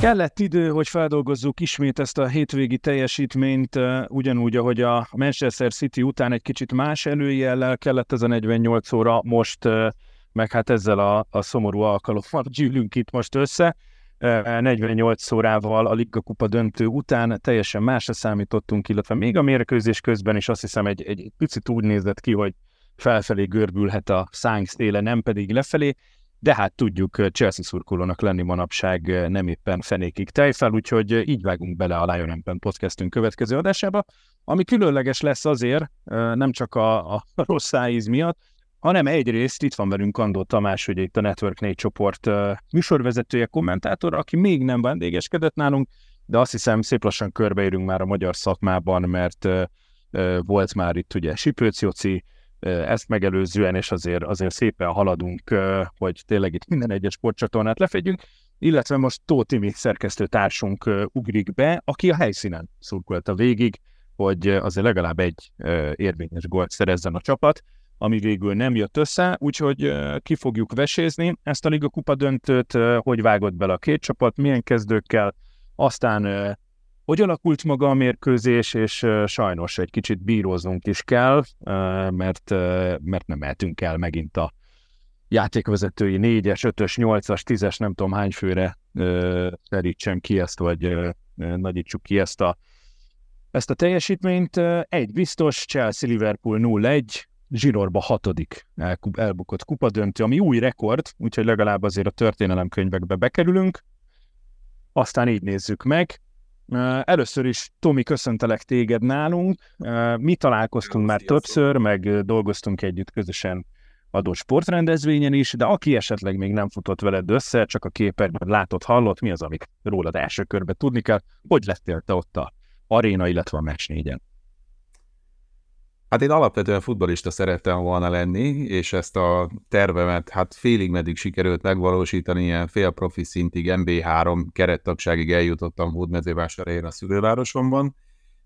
Kellett idő, hogy feldolgozzuk ismét ezt a hétvégi teljesítményt, ugyanúgy, ahogy a Manchester City után egy kicsit más előjellel kellett ez a 48 óra, most meg hát ezzel a, a szomorú alkalommal gyűlünk itt most össze. 48 órával a Liga Kupa döntő után teljesen másra számítottunk, illetve még a mérkőzés közben is azt hiszem egy, egy picit úgy nézett ki, hogy felfelé görbülhet a szánk széle, nem pedig lefelé de hát tudjuk Chelsea szurkolónak lenni manapság nem éppen fenékig tejfel, úgyhogy így vágunk bele a Lion Ampen podcastünk következő adásába, ami különleges lesz azért, nem csak a, a rossz szájíz miatt, hanem egyrészt itt van velünk Kandó Tamás, ugye itt a Network 4 csoport műsorvezetője, kommentátor, aki még nem vendégeskedett nálunk, de azt hiszem szép lassan körbeérünk már a magyar szakmában, mert volt már itt ugye Sipőc Joci, ezt megelőzően, és azért, azért szépen haladunk, hogy tényleg itt minden egyes sportcsatornát lefedjünk, illetve most Tóth Timi szerkesztő társunk ugrik be, aki a helyszínen szurkolta végig, hogy azért legalább egy érvényes gólt szerezzen a csapat, ami végül nem jött össze, úgyhogy ki fogjuk vesézni ezt a Liga Kupa döntőt, hogy vágott bele a két csapat, milyen kezdőkkel, aztán hogy alakult maga a mérkőzés, és sajnos egy kicsit bíróznunk is kell, mert, mert nem mehetünk el megint a játékvezetői 4-es, 5-ös, 8-as, 10-es, nem tudom hány főre terítsem ki ezt, vagy nagyítsuk ki ezt a, ezt a teljesítményt. Egy biztos, Chelsea-Liverpool 0-1, Zsinórba hatodik elbukott kupadöntő, ami új rekord, úgyhogy legalább azért a történelemkönyvekbe bekerülünk. Aztán így nézzük meg. Először is, Tomi, köszöntelek téged nálunk. Mi találkoztunk már többször, meg dolgoztunk együtt közösen adott sportrendezvényen is, de aki esetleg még nem futott veled össze, csak a képernyőn látott, hallott, mi az, amit rólad első körbe tudni kell, hogy lettél te ott a aréna, illetve a meccs négyen? Hát én alapvetően futbalista szerettem volna lenni, és ezt a tervemet hát félig meddig sikerült megvalósítani, ilyen félprofi szintig, MB3 kerettagságig eljutottam Hódmezővásárhelyen a szülővárosomban,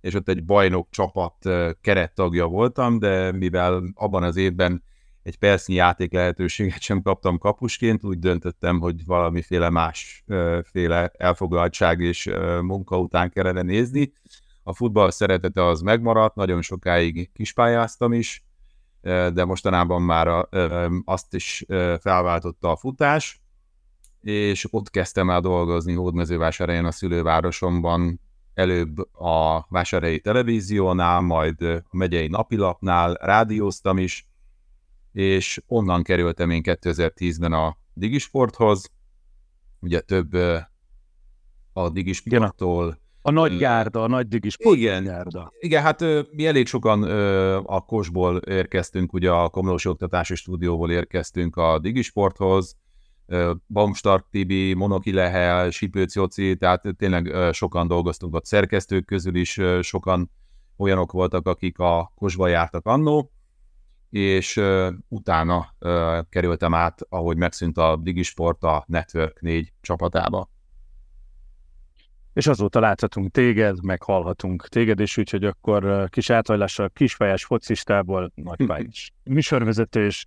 és ott egy bajnok csapat kerettagja voltam, de mivel abban az évben egy percnyi játék lehetőséget sem kaptam kapusként, úgy döntöttem, hogy valamiféle másféle elfoglaltság és munka után kellene nézni, a futball szeretete az megmaradt, nagyon sokáig kispályáztam is, de mostanában már azt is felváltotta a futás, és ott kezdtem el dolgozni Hódmezővásárhelyen a szülővárosomban, előbb a Vásárhelyi Televíziónál, majd a megyei napilapnál rádióztam is, és onnan kerültem én 2010-ben a Digisporthoz, ugye több a Digisporttól a nagy gárda, a nagy digis igen, gárda. Igen, hát mi elég sokan a Kosból érkeztünk, ugye a Komlósi Oktatási Stúdióból érkeztünk a Digisporthoz, Baumstark Tibi, Monoki Lehel, Sipőc Joci, tehát tényleg sokan dolgoztunk ott. Szerkesztők közül is, sokan olyanok voltak, akik a Kosba jártak annó, és utána kerültem át, ahogy megszűnt a Digisport a Network 4 csapatába és azóta láthatunk téged, meg hallhatunk téged is, úgyhogy akkor kis áthajlással kisfejes focistából nagyfájs műsorvezető és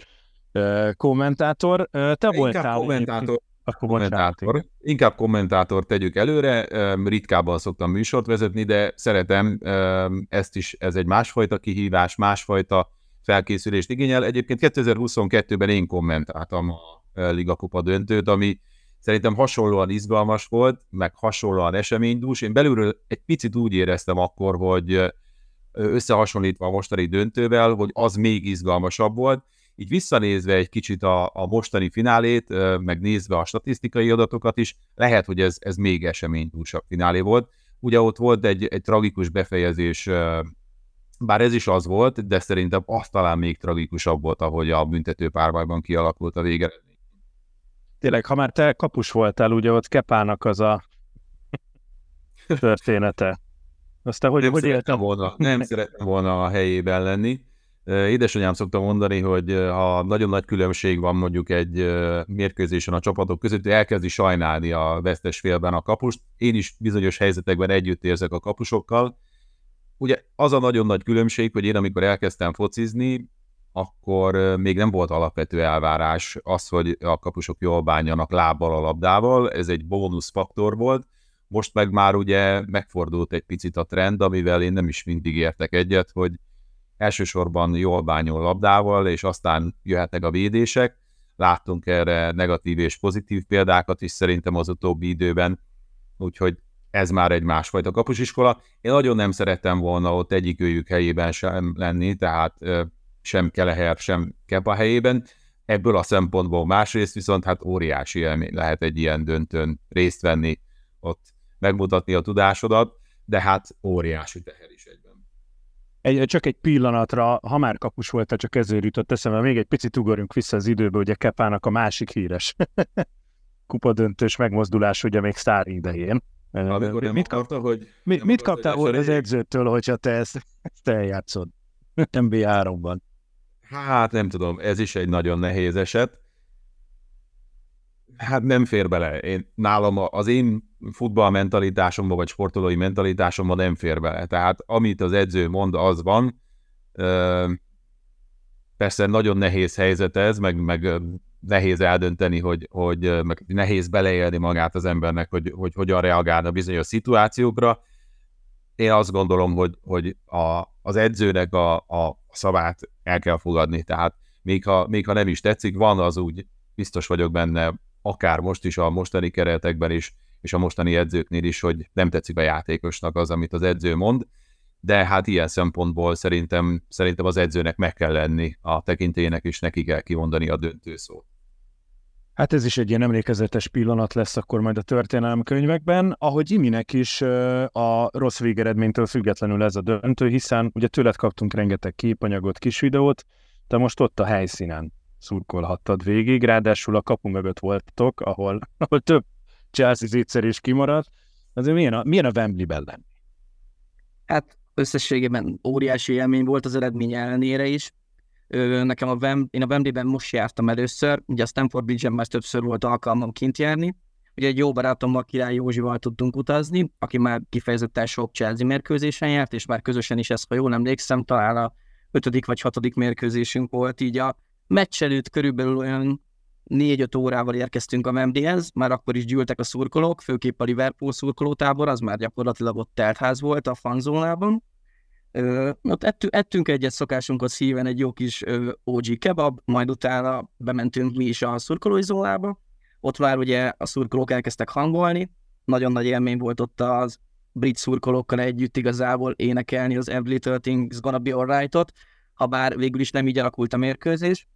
kommentátor. Te Inkább voltál kommentátor. Akkor kommentátor. Inkább kommentátor tegyük előre, ritkábban szoktam műsort vezetni, de szeretem ezt is, ez egy másfajta kihívás, másfajta felkészülést igényel. Egyébként 2022-ben én kommentáltam a Liga Kupa döntőt, ami Szerintem hasonlóan izgalmas volt, meg hasonlóan eseménydús. Én belülről egy picit úgy éreztem akkor, hogy összehasonlítva a mostani döntővel, hogy az még izgalmasabb volt. Így visszanézve egy kicsit a, a mostani finálét, meg nézve a statisztikai adatokat is, lehet, hogy ez, ez még eseménydúsabb finálé volt. Ugye ott volt egy, egy tragikus befejezés, bár ez is az volt, de szerintem az talán még tragikusabb volt, ahogy a büntető párbajban kialakult a vége tényleg, ha már te kapus voltál, ugye ott Kepának az a története. Aztán hogy, nem hogy éltem volna, Nem szerettem volna a helyében lenni. Édesanyám szokta mondani, hogy ha nagyon nagy különbség van mondjuk egy mérkőzésen a csapatok között, elkezdi sajnálni a vesztes félben a kapust. Én is bizonyos helyzetekben együtt érzek a kapusokkal, ugye az a nagyon nagy különbség, hogy én amikor elkezdtem focizni, akkor még nem volt alapvető elvárás az, hogy a kapusok jól bánjanak lábbal a labdával, ez egy bónuszfaktor volt, most meg már ugye megfordult egy picit a trend, amivel én nem is mindig értek egyet, hogy elsősorban jól bányol labdával, és aztán jöhetnek a védések. Láttunk erre negatív és pozitív példákat is szerintem az utóbbi időben, úgyhogy ez már egy másfajta kapusiskola. Én nagyon nem szerettem volna ott egyik őjük helyében sem lenni, tehát sem Keleher, sem Kepa helyében. Ebből a szempontból másrészt viszont hát óriási élmény lehet egy ilyen döntőn részt venni, ott megmutatni a tudásodat, de hát óriási teher is egyben. Egy, csak egy pillanatra, ha már kapus volt, csak ezért jutott eszembe, még egy picit ugorjunk vissza az időbe, ugye Kepának a másik híres kupadöntős megmozdulás, ugye még Szár idején. Amikor nem mit akarta, hogy... Mi, mit kaptál volna az edzőtől, hogyha te ezt, ezt eljátszod? MB3-ban. Hát nem tudom, ez is egy nagyon nehéz eset. Hát nem fér bele. Én, nálam az én futball mentalitásomba, vagy sportolói mentalitásomba nem fér bele. Tehát amit az edző mond, az van. Persze nagyon nehéz helyzet ez, meg, meg nehéz eldönteni, hogy, hogy meg nehéz beleélni magát az embernek, hogy, hogy hogyan reagálna bizonyos szituációkra. Én azt gondolom, hogy, hogy a, az edzőnek a, a szavát el kell fogadni. Tehát még ha, még ha nem is tetszik, van az úgy, biztos vagyok benne, akár most is a mostani keretekben is, és a mostani edzőknél is, hogy nem tetszik a játékosnak az, amit az edző mond, de hát ilyen szempontból szerintem, szerintem az edzőnek meg kell lenni a tekintélyének, és neki kell kimondani a döntőszót. Hát ez is egy ilyen emlékezetes pillanat lesz akkor majd a történelemkönyvekben, ahogy Iminek is a rossz végeredménytől függetlenül ez a döntő, hiszen ugye tőled kaptunk rengeteg képanyagot, kis videót, de most ott a helyszínen szurkolhattad végig, ráadásul a kapu mögött voltatok, ahol, ahol több Chelsea zicser is kimaradt. Azért milyen a, milyen a Wembley-ben lenni? Hát összességében óriási élmény volt az eredmény ellenére is. Nekem a Wem, én a Wembley-ben most jártam először, ugye a Stanford Bridge-en már többször volt alkalmam kint járni. Ugye egy jó barátommal, Király Józsival tudtunk utazni, aki már kifejezetten sok Chelsea mérkőzésen járt, és már közösen is ezt, ha jól emlékszem, talán a ötödik vagy hatodik mérkőzésünk volt, így a meccs előtt körülbelül olyan négy-öt órával érkeztünk a Wembleyhez, már akkor is gyűltek a szurkolók, főképp a Liverpool szurkolótábor, az már gyakorlatilag ott teltház volt a fanzónában. Ott ettünk, ettünk egyet szokásunkhoz híven egy jó kis ö, OG kebab, majd utána bementünk mi is a szurkolói zónába. Ott már ugye a szurkolók elkezdtek hangolni, nagyon nagy élmény volt ott az brit szurkolókkal együtt igazából énekelni az Every Little Thing's Gonna Be Alright-ot, ha bár végül is nem így alakult a mérkőzés.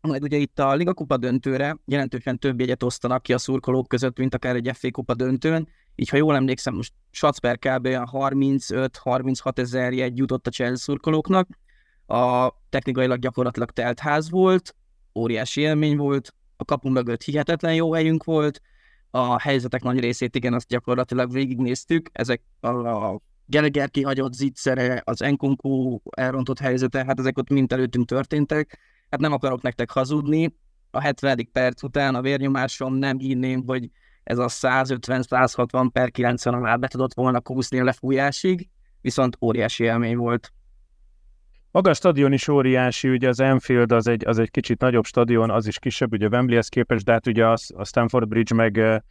Majd ugye itt a Liga Kupa döntőre jelentősen több jegyet osztanak ki a szurkolók között, mint akár egy FA Kupa döntőn. Így ha jól emlékszem, most Schatzper kb. 35-36 ezer jegy jutott a Chelsea szurkolóknak. A technikailag gyakorlatilag telt ház volt, óriási élmény volt, a kapu mögött hihetetlen jó helyünk volt, a helyzetek nagy részét igen, azt gyakorlatilag végignéztük, ezek a, a Gallagher kihagyott zicsere, az Enkunku elrontott helyzete, hát ezek ott mind előttünk történtek, hát nem akarok nektek hazudni, a 70. perc után a vérnyomásom nem hinném, hogy ez a 150-160 per 90 alá be tudott volna kúszni a lefújásig, viszont óriási élmény volt. Maga a stadion is óriási, ugye az Enfield az egy, az egy kicsit nagyobb stadion, az is kisebb, ugye Wembleyhez képest, de hát ugye a, a Stanford Bridge meg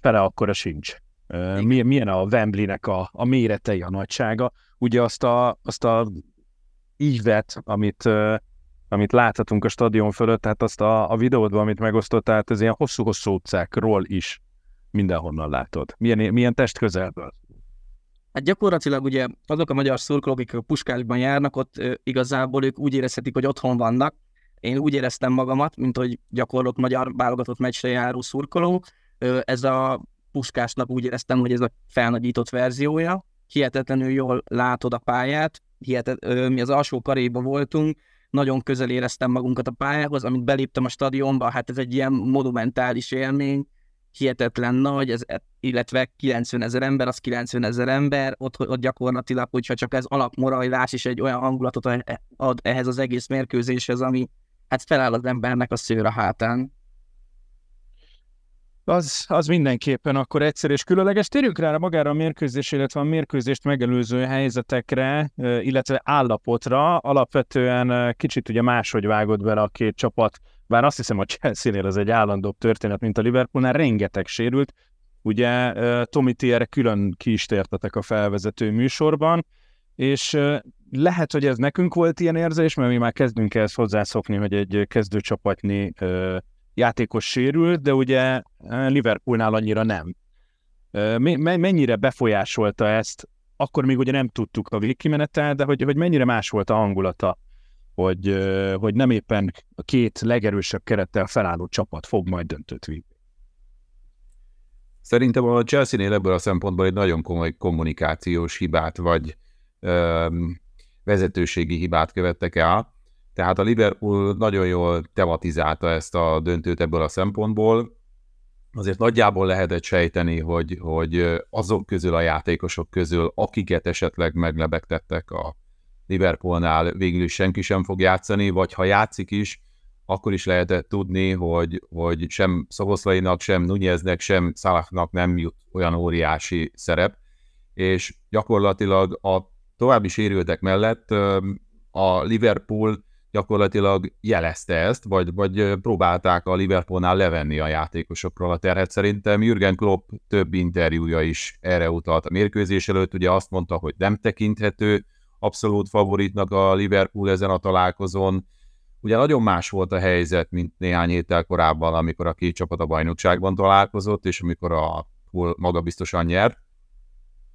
fele akkora sincs. Igen. Milyen a Wembleynek a, a méretei, a nagysága. Ugye azt a, azt a ívet, amit amit láthatunk a stadion fölött, tehát azt a, a videódban, amit megosztott, tehát ez ilyen hosszú-hosszú utcákról is mindenhonnan látod. Milyen, milyen test közelből? Hát gyakorlatilag ugye azok a magyar szurkolók, akik a puskásban járnak, ott ö, igazából ők úgy érezhetik, hogy otthon vannak. Én úgy éreztem magamat, mint hogy gyakorlott magyar válogatott meccsre járó szurkoló. Ö, ez a puskásnak úgy éreztem, hogy ez a felnagyított verziója. Hihetetlenül jól látod a pályát, hihetet, ö, mi az alsó karéba voltunk, nagyon közel éreztem magunkat a pályához, amit beléptem a stadionba, hát ez egy ilyen monumentális élmény, hihetetlen nagy, ez, illetve 90 ezer ember, az 90 ezer ember, ott, ott gyakorlatilag, hogyha csak ez alapmorajlás is egy olyan hangulatot ad ehhez az egész mérkőzéshez, ami hát feláll az embernek a szőr a hátán. Az, az mindenképpen akkor egyszer és különleges. Térjünk rá magára a mérkőzés, illetve a mérkőzést megelőző helyzetekre, illetve állapotra. Alapvetően kicsit ugye máshogy vágott bele a két csapat, bár azt hiszem a Chelsea-nél ez egy állandóbb történet, mint a Liverpoolnál, rengeteg sérült. Ugye Tomi, ti erre külön ki is tértetek a felvezető műsorban, és lehet, hogy ez nekünk volt ilyen érzés, mert mi már kezdünk ehhez hozzászokni, hogy egy kezdőcsapatnyi játékos sérült, de ugye Liverpoolnál annyira nem. Mennyire befolyásolta ezt, akkor még ugye nem tudtuk a végkimenetel, de hogy, hogy mennyire más volt a hangulata, hogy, hogy nem éppen a két legerősebb kerettel felálló csapat fog majd döntőt vinni. Szerintem a Chelsea-nél ebből a szempontból egy nagyon komoly kommunikációs hibát, vagy öm, vezetőségi hibát követtek el. Tehát a Liverpool nagyon jól tematizálta ezt a döntőt ebből a szempontból. Azért nagyjából lehetett sejteni, hogy, hogy azok közül a játékosok közül, akiket esetleg meglebegtettek a Liverpoolnál, végül is senki sem fog játszani, vagy ha játszik is, akkor is lehetett tudni, hogy, hogy sem Szoboszlainak, sem Nuneznek, sem Szalachnak nem jut olyan óriási szerep, és gyakorlatilag a további sérültek mellett a Liverpool gyakorlatilag jelezte ezt, vagy, vagy próbálták a Liverpoolnál levenni a játékosokról a terhet. Szerintem Jürgen Klopp több interjúja is erre utalt a mérkőzés előtt, ugye azt mondta, hogy nem tekinthető abszolút favoritnak a Liverpool ezen a találkozón. Ugye nagyon más volt a helyzet, mint néhány héttel korábban, amikor a két csapat a bajnokságban találkozott, és amikor a maga biztosan nyert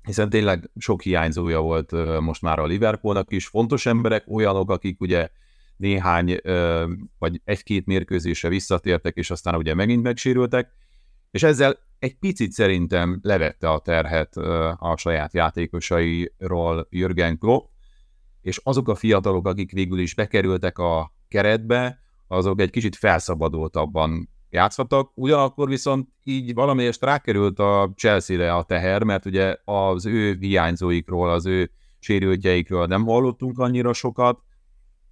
hiszen tényleg sok hiányzója volt most már a Liverpoolnak is. Fontos emberek, olyanok, akik ugye néhány vagy egy-két mérkőzésre visszatértek, és aztán ugye megint megsérültek, és ezzel egy picit szerintem levette a terhet a saját játékosairól Jürgen Klopp, és azok a fiatalok, akik végül is bekerültek a keretbe, azok egy kicsit felszabadultabban játszhattak, ugyanakkor viszont így valamelyest rákerült a Chelsea-re a teher, mert ugye az ő hiányzóikról, az ő sérültjeikről nem hallottunk annyira sokat,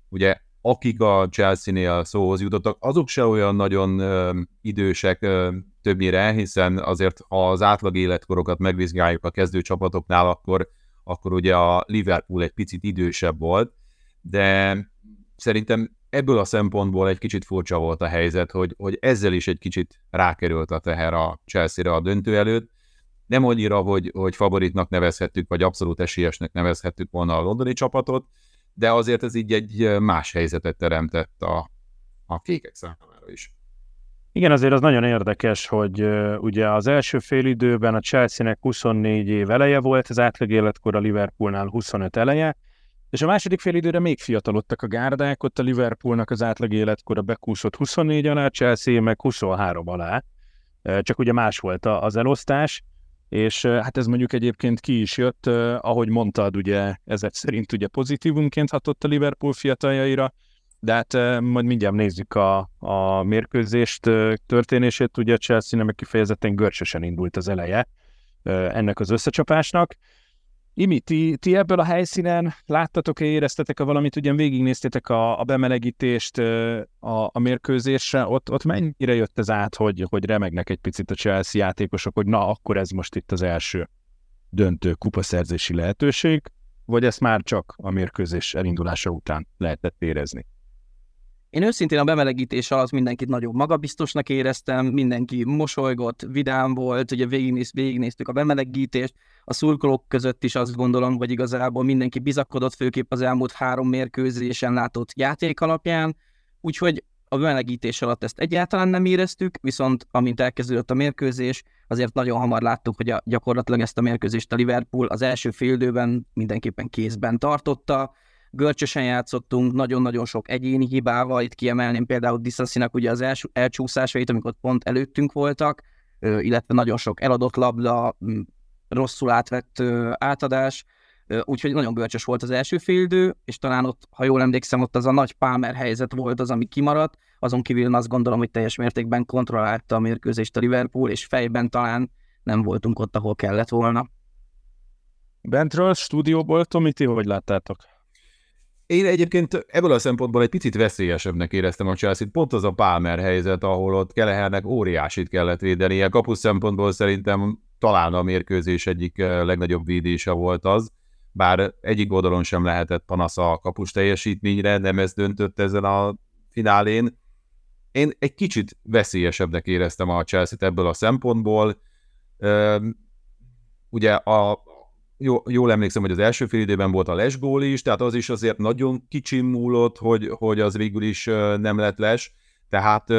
ugye akik a Chelsea-nél szóhoz jutottak, azok se olyan nagyon ö, idősek ö, többnyire, hiszen azért ha az átlag életkorokat megvizsgáljuk a kezdő csapatoknál, akkor, akkor ugye a Liverpool egy picit idősebb volt, de szerintem ebből a szempontból egy kicsit furcsa volt a helyzet, hogy, hogy ezzel is egy kicsit rákerült a teher a Chelsea-re a döntő előtt. Nem annyira, hogy, hogy favoritnak nevezhettük, vagy abszolút esélyesnek nevezhettük volna a londoni csapatot, de azért ez így egy más helyzetet teremtett a, a kékek számára is. Igen, azért az nagyon érdekes, hogy ugye az első fél időben a Chelsea-nek 24 év eleje volt, az átlag életkor a Liverpoolnál 25 eleje, és a második fél időre még fiatalodtak a gárdák, ott a Liverpoolnak az átlag életkora bekúszott 24 alá, Chelsea meg 23 alá, csak ugye más volt az elosztás, és hát ez mondjuk egyébként ki is jött, ahogy mondtad, ugye ezek szerint ugye pozitívunként hatott a Liverpool fiataljaira, de hát majd mindjárt nézzük a, a mérkőzést történését, ugye a Chelsea nem kifejezetten görcsösen indult az eleje ennek az összecsapásnak, Imi, ti, ti ebből a helyszínen láttatok-e, éreztetek-e valamit, ugyan végignéztétek a, a bemelegítést a, a mérkőzésre, ott, ott mennyire jött ez át, hogy, hogy remegnek egy picit a Chelsea játékosok, hogy na, akkor ez most itt az első döntő kupaszerzési lehetőség, vagy ezt már csak a mérkőzés elindulása után lehetett érezni? Én őszintén a bemelegítés alatt mindenkit nagyobb magabiztosnak éreztem, mindenki mosolygott, vidám volt, ugye végignéz, végignéztük a bemelegítést, a szurkolók között is azt gondolom, hogy igazából mindenki bizakodott, főképp az elmúlt három mérkőzésen látott játék alapján, úgyhogy a bemelegítés alatt ezt egyáltalán nem éreztük, viszont amint elkezdődött a mérkőzés, azért nagyon hamar láttuk, hogy a, gyakorlatilag ezt a mérkőzést a Liverpool az első féldőben mindenképpen kézben tartotta, görcsösen játszottunk, nagyon-nagyon sok egyéni hibával, itt kiemelném például Dissassinak ugye az els, elcsúszásait, amikor pont előttünk voltak, illetve nagyon sok eladott labda, rosszul átvett átadás, úgyhogy nagyon görcsös volt az első félidő, és talán ott, ha jól emlékszem, ott az a nagy Palmer helyzet volt az, ami kimaradt, azon kívül azt gondolom, hogy teljes mértékben kontrollálta a mérkőzést a Liverpool, és fejben talán nem voltunk ott, ahol kellett volna. Bentről, stúdióból, Tomi, ti hogy láttátok? Én egyébként ebből a szempontból egy picit veszélyesebbnek éreztem a Chelsea-t, pont az a Palmer helyzet, ahol ott Kelehernek óriásit kellett védenie. Kapus szempontból szerintem talán a mérkőzés egyik legnagyobb védése volt az, bár egyik oldalon sem lehetett panasz a kapus teljesítményre, nem ez döntött ezen a finálén. Én egy kicsit veszélyesebbnek éreztem a Chelsea-t ebből a szempontból. Ugye a, jó, jól emlékszem, hogy az első fél időben volt a lesgól is, tehát az is azért nagyon kicsi múlott, hogy, hogy az végül is nem lett les, tehát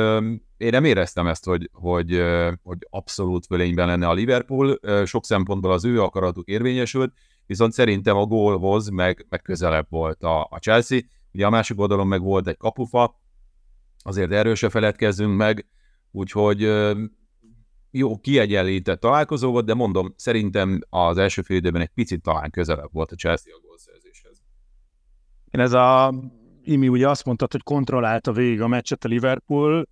én nem éreztem ezt, hogy, hogy, hogy abszolút fölényben lenne a Liverpool, sok szempontból az ő akaratuk érvényesült, viszont szerintem a gólhoz meg, meg közelebb volt a, a Chelsea, ugye a másik oldalon meg volt egy kapufa, azért erről se feledkezzünk meg, úgyhogy jó, kiegyenlített találkozó volt, de mondom, szerintem az első fél időben egy picit talán közelebb volt a Chelsea a gólszerzéshez. Én ez a Imi ugye azt mondtad, hogy kontrollálta végig a meccset a Liverpool.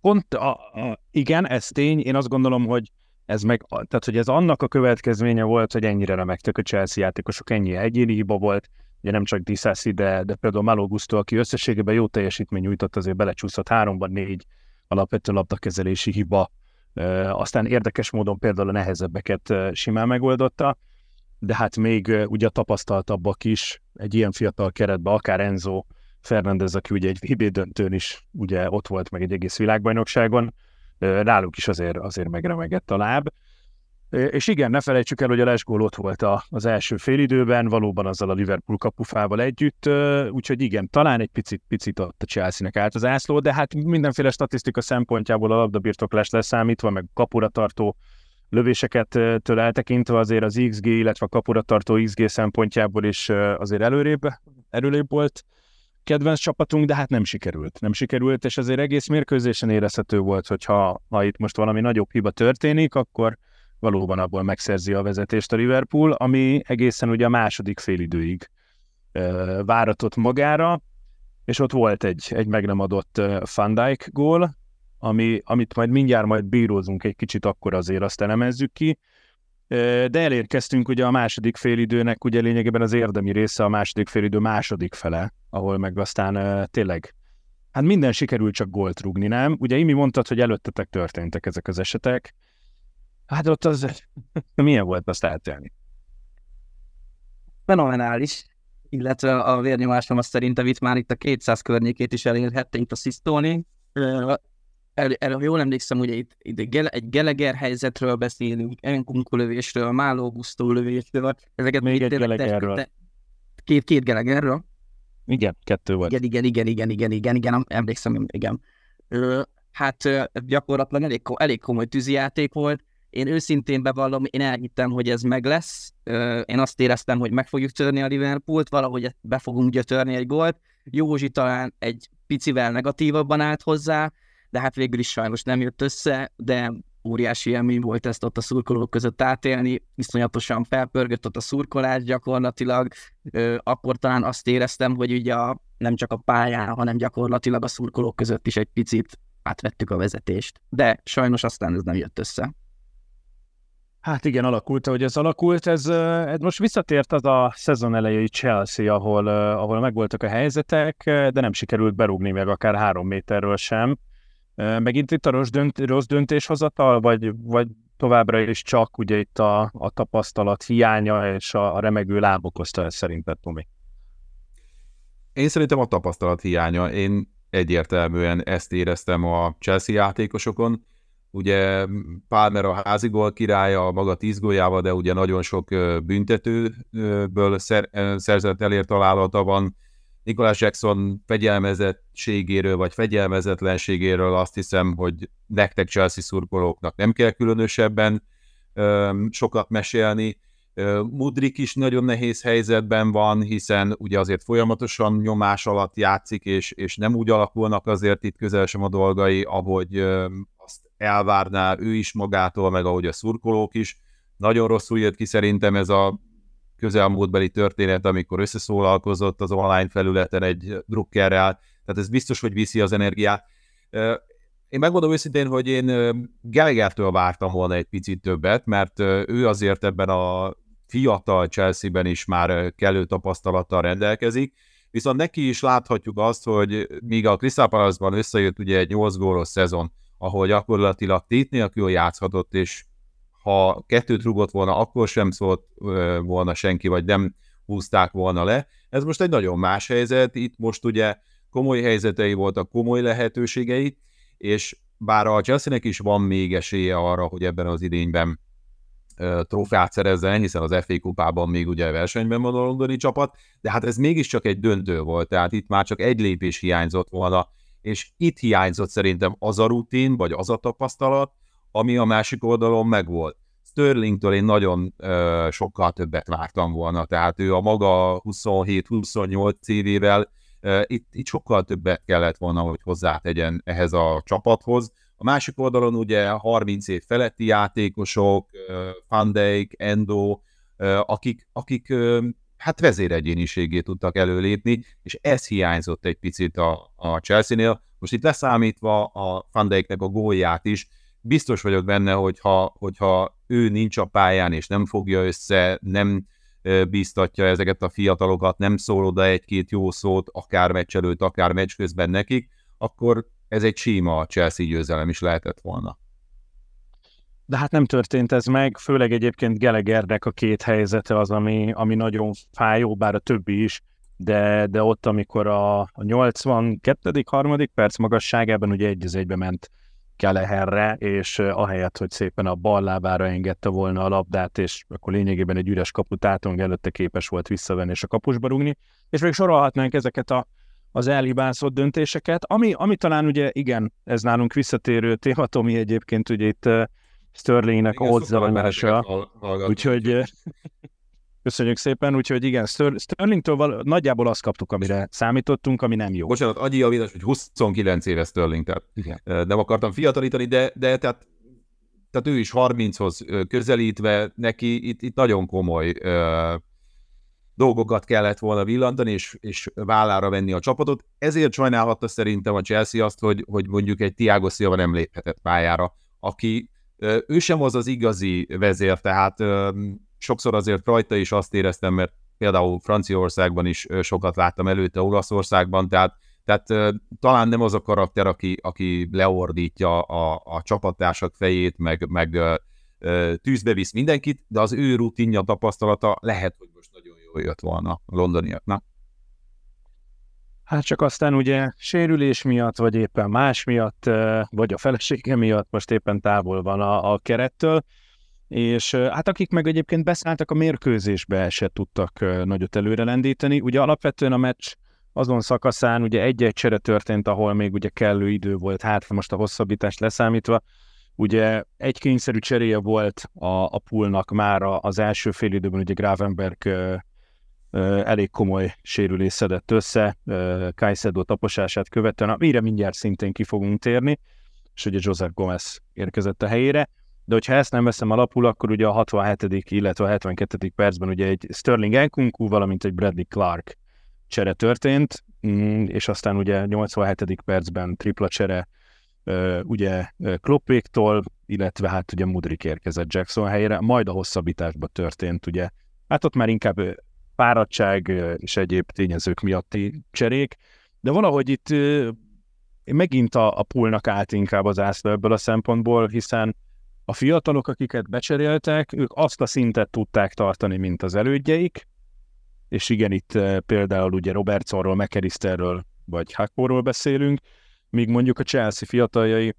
Pont a, a, igen, ez tény. Én azt gondolom, hogy ez meg, tehát hogy ez annak a következménye volt, hogy ennyire remektek a Chelsea játékosok, ennyi egyéni hiba volt, ugye nem csak Disasi, de, de például Malo aki összességében jó teljesítmény nyújtott, azért belecsúszott háromban négy alapvető labdakezelési hiba aztán érdekes módon például a nehezebbeket simán megoldotta, de hát még ugye tapasztaltabbak is egy ilyen fiatal keretben, akár Enzo Fernandez, aki ugye egy VB döntőn is ugye ott volt meg egy egész világbajnokságon, náluk is azért, azért megremegett a láb. És igen, ne felejtsük el, hogy a lesgól ott volt az első félidőben, valóban azzal a Liverpool kapufával együtt, úgyhogy igen, talán egy picit, picit ott a Chelsea-nek állt az ászló, de hát mindenféle statisztika szempontjából a labdabirtoklás leszámítva, meg kapura tartó lövéseket től eltekintve azért az XG, illetve a kapura tartó XG szempontjából is azért előrébb, előrébb volt kedvenc csapatunk, de hát nem sikerült. Nem sikerült, és azért egész mérkőzésen érezhető volt, hogy ha, ha itt most valami nagyobb hiba történik, akkor valóban abból megszerzi a vezetést a Liverpool, ami egészen ugye a második félidőig váratott magára, és ott volt egy, egy meg nem adott Van Dijk gól, ami, amit majd mindjárt majd bírózunk egy kicsit, akkor azért azt elemezzük ki. De elérkeztünk ugye a második félidőnek, ugye lényegében az érdemi része a második félidő második fele, ahol meg aztán tényleg hát minden sikerült csak gólt rúgni, nem? Ugye Imi mondtad, hogy előttetek történtek ezek az esetek, Hát ott az, milyen volt azt átélni? Fenomenális, illetve a vérnyomásom azt szerintem itt már itt a 200 környékét is elérhette itt a szisztóni. Erről jól emlékszem, ugye itt, itt egy Geleger helyzetről beszélünk, Enkunku lövésről, Máló Gusztó lövésről, ezeket még egy Gelegerről. Két, két Gelegerről. Igen, kettő volt. Igen, igen, igen, igen, igen, igen, igen, emlékszem, igen. hát gyakorlatilag elég, elég komoly tűzijáték volt, én őszintén bevallom, én elhittem, hogy ez meg lesz. Én azt éreztem, hogy meg fogjuk törni a Liverpoolt, valahogy be fogunk gyötörni egy gólt. Józsi talán egy picivel negatívabban állt hozzá, de hát végül is sajnos nem jött össze, de óriási élmény volt ezt ott a szurkolók között átélni, iszonyatosan felpörgött ott a szurkolás gyakorlatilag, akkor talán azt éreztem, hogy ugye a, nem csak a pályán, hanem gyakorlatilag a szurkolók között is egy picit átvettük a vezetést. De sajnos aztán ez nem jött össze. Hát igen, alakult, hogy ez alakult. Ez, ez most visszatért az a szezon elejei Chelsea, ahol, ahol megvoltak a helyzetek, de nem sikerült berúgni meg akár három méterről sem. Megint itt a rossz, dönt, rossz döntéshozatal, vagy, vagy továbbra is csak ugye itt a, a tapasztalat hiánya és a, a remegő láb okozta ezt szerinted, Tomi? Én szerintem a tapasztalat hiánya. Én egyértelműen ezt éreztem a Chelsea játékosokon Ugye Palmer a házigól királya a maga tíz góljával, de ugye nagyon sok büntetőből szer, szerzett elért találata van. Nikolás Jackson fegyelmezettségéről vagy fegyelmezetlenségéről azt hiszem, hogy nektek Chelsea szurkolóknak nem kell különösebben sokat mesélni. Mudrik is nagyon nehéz helyzetben van, hiszen ugye azért folyamatosan nyomás alatt játszik, és, és nem úgy alakulnak azért itt közel sem a dolgai, ahogy azt elvárná ő is magától, meg ahogy a szurkolók is. Nagyon rosszul jött ki szerintem ez a közelmúltbeli történet, amikor összeszólalkozott az online felületen egy drukkerrel, tehát ez biztos, hogy viszi az energiát. Én megmondom őszintén, hogy én Gallaghertől vártam volna egy picit többet, mert ő azért ebben a fiatal Chelsea-ben is már kellő tapasztalattal rendelkezik, viszont neki is láthatjuk azt, hogy míg a Crystal Palace-ban összejött ugye egy 8 gólos szezon, ahol gyakorlatilag tét nélkül játszhatott, és ha kettőt rugott volna, akkor sem szólt volna senki, vagy nem húzták volna le. Ez most egy nagyon más helyzet, itt most ugye komoly helyzetei voltak, komoly lehetőségei, és bár a Chelsea-nek is van még esélye arra, hogy ebben az idényben trófeát szerezzen, hiszen az FA kupában még ugye versenyben van a londoni csapat, de hát ez mégiscsak egy döntő volt, tehát itt már csak egy lépés hiányzott volna, és itt hiányzott szerintem az a rutin, vagy az a tapasztalat, ami a másik oldalon megvolt. Sterlingtől én nagyon ö, sokkal többet vártam volna, tehát ő a maga 27-28 évével ö, itt, itt sokkal többet kellett volna, hogy hozzátegyen ehhez a csapathoz. A másik oldalon ugye 30 év feletti játékosok, Van Dijk, Endo, akik, akik hát vezéregyéniségét tudtak előlépni, és ez hiányzott egy picit a, a Chelsea-nél. Most itt leszámítva a Van a gólját is, biztos vagyok benne, hogyha, hogyha ő nincs a pályán, és nem fogja össze, nem bíztatja ezeket a fiatalokat, nem szól oda egy-két jó szót, akár meccs előtt, akár meccs közben nekik, akkor ez egy síma Chelsea győzelem is lehetett volna. De hát nem történt ez meg, főleg egyébként Gelegernek a két helyzete az, ami, ami nagyon fájó, bár a többi is, de, de ott, amikor a, a 82. harmadik perc magasságában ugye egy az egybe ment Keleherre, és ahelyett, hogy szépen a bal lábára engedte volna a labdát, és akkor lényegében egy üres kaput átong előtte képes volt visszavenni és a kapusba rugni, és még sorolhatnánk ezeket a az elhibázott döntéseket, ami, ami talán ugye igen, ez nálunk visszatérő téma, Tomi egyébként ugye itt Sterlingnek odzalanása, úgyhogy köszönjük szépen, úgyhogy igen, Sterlingtől val- nagyjából azt kaptuk, amire számítottunk, ami nem jó. Bocsánat, agyi javítás, hogy 29 éves Sterling, tehát igen. nem akartam fiatalítani, de, de tehát, tehát ő is 30-hoz közelítve, neki itt, itt nagyon komoly uh, dolgokat kellett volna villantani, és, és vállára venni a csapatot. Ezért sajnálhatta szerintem a Chelsea azt, hogy, hogy mondjuk egy Thiago Silva nem léphetett pályára, aki ő sem az az igazi vezér, tehát sokszor azért rajta is azt éreztem, mert például Franciaországban is sokat láttam előtte, Olaszországban, tehát, tehát talán nem az a karakter, aki, aki leordítja a, a csapattársak fejét, meg, meg tűzbe visz mindenkit, de az ő rutinja, tapasztalata lehet, hogy most nagyon jött volna a londoniaknak. Hát csak aztán ugye sérülés miatt, vagy éppen más miatt, vagy a felesége miatt most éppen távol van a, a kerettől, és hát akik meg egyébként beszálltak a mérkőzésbe, se tudtak nagyot előre lendíteni. Ugye alapvetően a meccs azon szakaszán ugye egy-egy csere történt, ahol még ugye kellő idő volt, hát most a hosszabbítást leszámítva, Ugye egy kényszerű cseréje volt a, a poolnak már az első fél időben, ugye Gravenberg elég komoly sérülés szedett össze, Kajszedó taposását követően, amire mindjárt szintén ki fogunk térni, és ugye Joseph Gomez érkezett a helyére, de hogyha ezt nem veszem alapul, akkor ugye a 67. illetve a 72. percben ugye egy Sterling Enkunku, valamint egy Bradley Clark csere történt, mm, és aztán ugye 87. percben tripla csere ugye Kloppéktól, illetve hát ugye Mudrik érkezett Jackson helyére, majd a hosszabbításba történt ugye, hát ott már inkább fáradtság és egyéb tényezők miatti cserék, de valahogy itt megint a, a poolnak állt inkább az ászló ebből a szempontból, hiszen a fiatalok, akiket becseréltek, ők azt a szintet tudták tartani, mint az elődjeik, és igen, itt például ugye Robertsonról, McAllisterről, vagy Hakóról beszélünk, míg mondjuk a Chelsea fiataljai,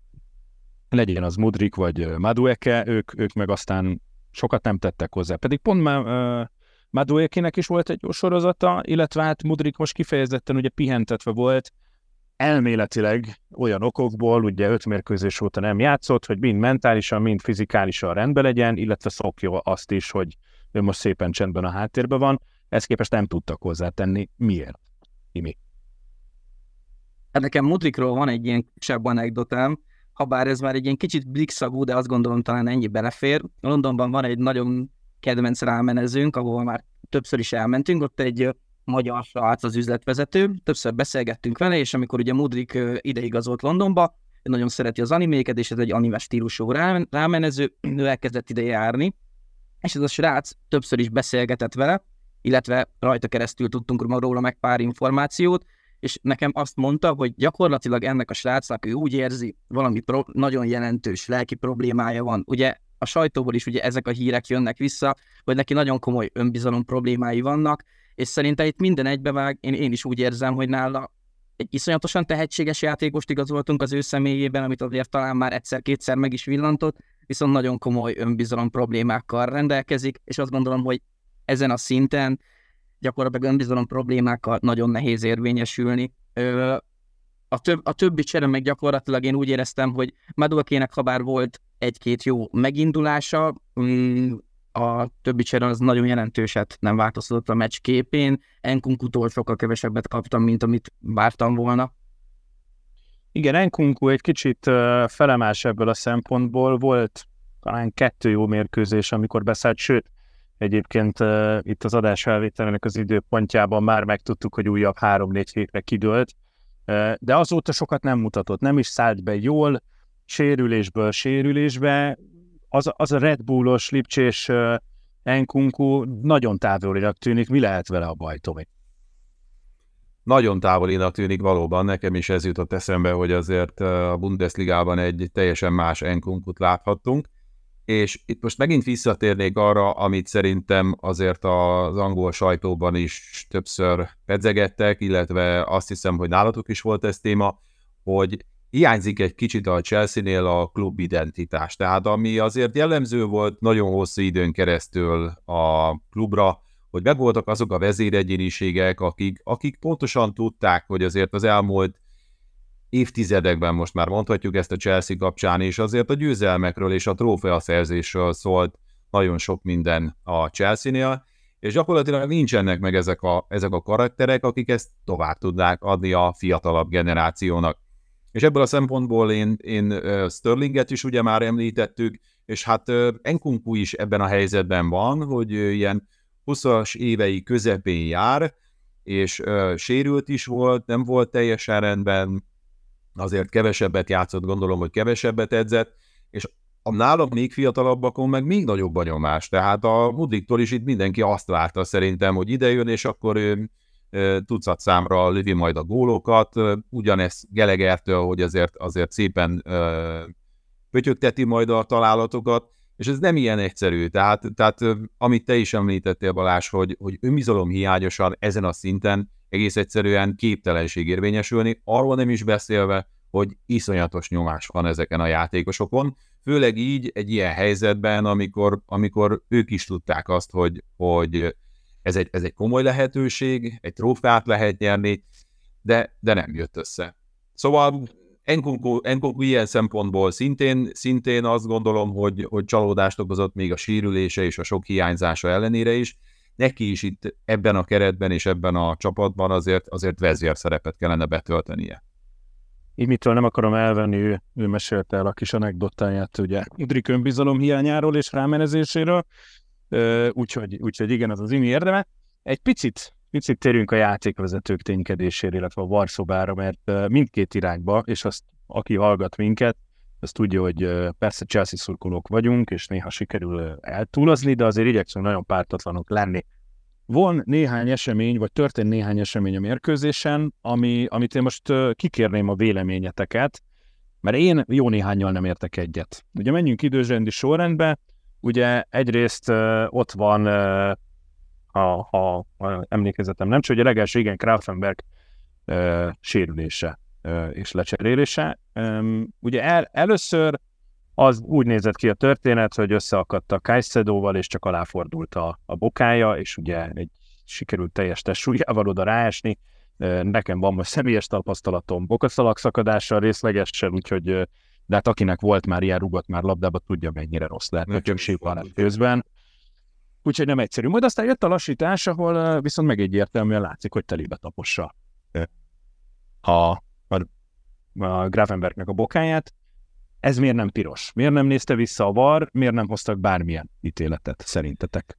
legyen az Mudrik vagy Madueke, ők, ők meg aztán sokat nem tettek hozzá. Pedig pont már Maduekének is volt egy jó sorozata, illetve hát Mudrik most kifejezetten ugye pihentetve volt, elméletileg olyan okokból, ugye öt mérkőzés óta nem játszott, hogy mind mentálisan, mind fizikálisan rendben legyen, illetve szokja azt is, hogy ő most szépen csendben a háttérben van, ezt képest nem tudtak hozzátenni. Miért? Imi. Hát nekem Mudrikról van egy ilyen kisebb anekdotám, ha bár ez már egy ilyen kicsit blikszagú, de azt gondolom talán ennyi belefér. Londonban van egy nagyon kedvenc rámenezőnk, ahol már többször is elmentünk, ott egy magyar srác az üzletvezető, többször beszélgettünk vele, és amikor ugye Mudrik ideigazolt Londonba, nagyon szereti az animéket, és ez egy anime stílusú rámenező, ő elkezdett ide járni, és ez a srác többször is beszélgetett vele, illetve rajta keresztül tudtunk róla meg pár információt, és nekem azt mondta, hogy gyakorlatilag ennek a srácnak ő úgy érzi, valami pro- nagyon jelentős lelki problémája van. Ugye a sajtóból is ugye ezek a hírek jönnek vissza, hogy neki nagyon komoly önbizalom problémái vannak, és szerintem itt minden egybevág, én, én is úgy érzem, hogy nála egy iszonyatosan tehetséges játékost igazoltunk az ő személyében, amit azért talán már egyszer-kétszer meg is villantott, viszont nagyon komoly önbizalom problémákkal rendelkezik, és azt gondolom, hogy ezen a szinten gyakorlatilag önbizalom problémákkal nagyon nehéz érvényesülni. A, több, a többi csere meg gyakorlatilag én úgy éreztem, hogy Madulkének ha bár volt egy-két jó megindulása, mm, a többi csere az nagyon jelentőset nem változtatott a meccs képén. Enkunkutól sokkal kevesebbet kaptam, mint amit vártam volna. Igen, Enkunku egy kicsit felemás ebből a szempontból. Volt talán kettő jó mérkőzés, amikor beszállt, sőt, egyébként itt az adás felvételének az időpontjában már megtudtuk, hogy újabb három-négy hétre kidőlt, de azóta sokat nem mutatott, nem is szállt be jól, sérülésből sérülésbe, az, az a Red Bullos, Lipcsés Enkunku nagyon távolinak tűnik, mi lehet vele a baj, Tomi? Nagyon távolinak tűnik valóban, nekem is ez jutott eszembe, hogy azért a Bundesligában egy teljesen más Enkunkut láthattunk, és itt most megint visszatérnék arra, amit szerintem azért az angol sajtóban is többször pedzegettek, illetve azt hiszem, hogy nálatok is volt ez téma, hogy hiányzik egy kicsit a Chelsea-nél a klub identitás. Tehát ami azért jellemző volt nagyon hosszú időn keresztül a klubra, hogy megvoltak azok a vezéregyéniségek, akik, akik pontosan tudták, hogy azért az elmúlt évtizedekben most már mondhatjuk ezt a Chelsea kapcsán, és azért a győzelmekről és a trófeaszerzésről szólt nagyon sok minden a Chelsea-nél, és gyakorlatilag nincsenek meg ezek a, ezek a karakterek, akik ezt tovább tudnák adni a fiatalabb generációnak. És ebből a szempontból én, én Sterlinget is ugye már említettük, és hát Enkunku is ebben a helyzetben van, hogy ilyen 20-as évei közepén jár, és sérült is volt, nem volt teljesen rendben, azért kevesebbet játszott, gondolom, hogy kevesebbet edzett, és a nálam még fiatalabbakon meg még nagyobb a. Tehát a Mudriktól is itt mindenki azt várta szerintem, hogy idejön, és akkor ő tucat számra lövi majd a gólokat. Ugyanez Gelegertől, hogy azért, azért szépen pötyögteti majd a találatokat, és ez nem ilyen egyszerű. Tehát, tehát amit te is említettél, Balázs, hogy, hogy önbizalom hiányosan ezen a szinten egész egyszerűen képtelenség érvényesülni, arról nem is beszélve, hogy iszonyatos nyomás van ezeken a játékosokon, főleg így egy ilyen helyzetben, amikor, amikor ők is tudták azt, hogy, hogy ez, egy, ez egy komoly lehetőség, egy trófeát lehet nyerni, de, de nem jött össze. Szóval Enkunku, Enkunku ilyen szempontból szintén, szintén azt gondolom, hogy, hogy csalódást okozott még a sírülése és a sok hiányzása ellenére is, neki is itt ebben a keretben és ebben a csapatban azért, azért vezér szerepet kellene betöltenie. Imitől nem akarom elvenni, ő, ő mesélte el a kis anekdotáját, ugye Udrik önbizalom hiányáról és rámenezéséről, úgyhogy, úgyhogy igen, az az imi érdeme. Egy picit, picit térjünk a játékvezetők ténykedésére, illetve a varszobára, mert mindkét irányba, és azt, aki hallgat minket, azt tudja, hogy persze Chelsea szurkolók vagyunk, és néha sikerül eltúlozni, de azért igyekszünk nagyon pártatlanok lenni. Van néhány esemény, vagy történt néhány esemény a mérkőzésen, ami, amit én most kikérném a véleményeteket, mert én jó néhányal nem értek egyet. Ugye menjünk időzrendi sorrendbe, ugye egyrészt ott van, ha, ha, emlékezetem nem csak, a legelső igen Krafenberg sérülése és lecserélése. Ugye el, először az úgy nézett ki a történet, hogy összeakadta Kajszedóval, és csak aláfordult a, a bokája, és ugye egy sikerült teljes testsúlyával oda ráesni. Nekem van most személyes tapasztalatom bokaszalak szakadással részlegesen, úgyhogy de hát akinek volt már ilyen rugott már labdába, tudja mennyire rossz lehet a közben. Úgyhogy nem egyszerű. Majd aztán jött a lassítás, ahol viszont meg egyértelműen látszik, hogy telébe tapossa a a Gravenbergnek a bokáját. Ez miért nem piros? Miért nem nézte vissza a VAR? Miért nem hoztak bármilyen ítéletet szerintetek?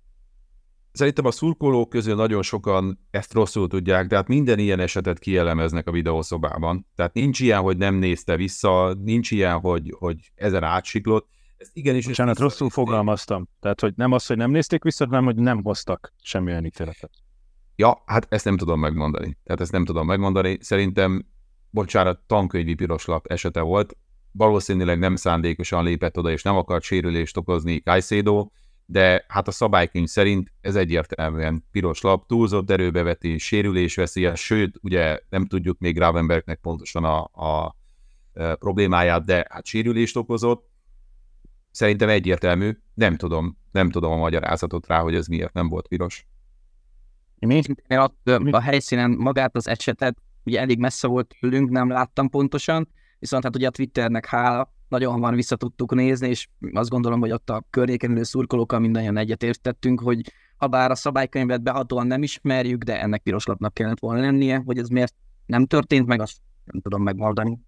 Szerintem a szurkolók közül nagyon sokan ezt rosszul tudják, de hát minden ilyen esetet kielemeznek a videószobában. Tehát nincs ilyen, hogy nem nézte vissza, nincs ilyen, hogy, hogy ezen átsiklott. Ezt igenis... Bocsánat, rosszul fogalmaztam. Tehát, hogy nem az, hogy nem nézték vissza, hanem, hogy nem hoztak semmilyen ítéletet. Ja, hát ezt nem tudom megmondani. Tehát ezt nem tudom megmondani. Szerintem, bocsánat, tankönyvi piroslap esete volt. Valószínűleg nem szándékosan lépett oda, és nem akart sérülést okozni Kajszédó, de hát a szabálykönyv szerint ez egyértelműen piros lap, túlzott erőbevetés, sérülés veszélye, sőt, ugye nem tudjuk még Gravenbergnek pontosan a, a, a problémáját, de hát sérülést okozott. Szerintem egyértelmű, nem tudom, nem tudom a magyarázatot rá, hogy ez miért nem volt piros. Én a, a helyszínen magát az esetet, ugye elég messze volt tőlünk, nem láttam pontosan, viszont hát ugye a Twitternek hála, nagyon hamar vissza tudtuk nézni, és azt gondolom, hogy ott a környéken ülő szurkolókkal mindannyian egyetértettünk, hogy ha bár a szabálykönyvet behatóan nem ismerjük, de ennek piros lapnak kellett volna lennie, hogy ez miért nem történt meg, azt nem tudom megmondani.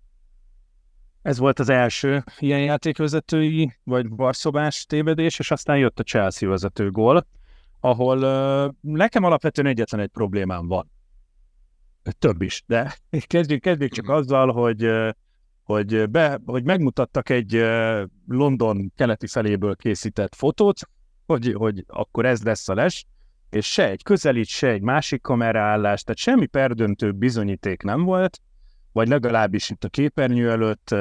Ez volt az első ilyen játékvezetői vagy barszobás tévedés, és aztán jött a Chelsea vezető gól, ahol uh, nekem alapvetően egyetlen egy problémám van. Több is, de kezdjük, kezdjük csak azzal, hogy hogy, be, hogy megmutattak egy London keleti feléből készített fotót, hogy, hogy akkor ez lesz a les, és se egy közelít, se egy másik kameraállás, tehát semmi perdöntő bizonyíték nem volt, vagy legalábbis itt a képernyő előtt,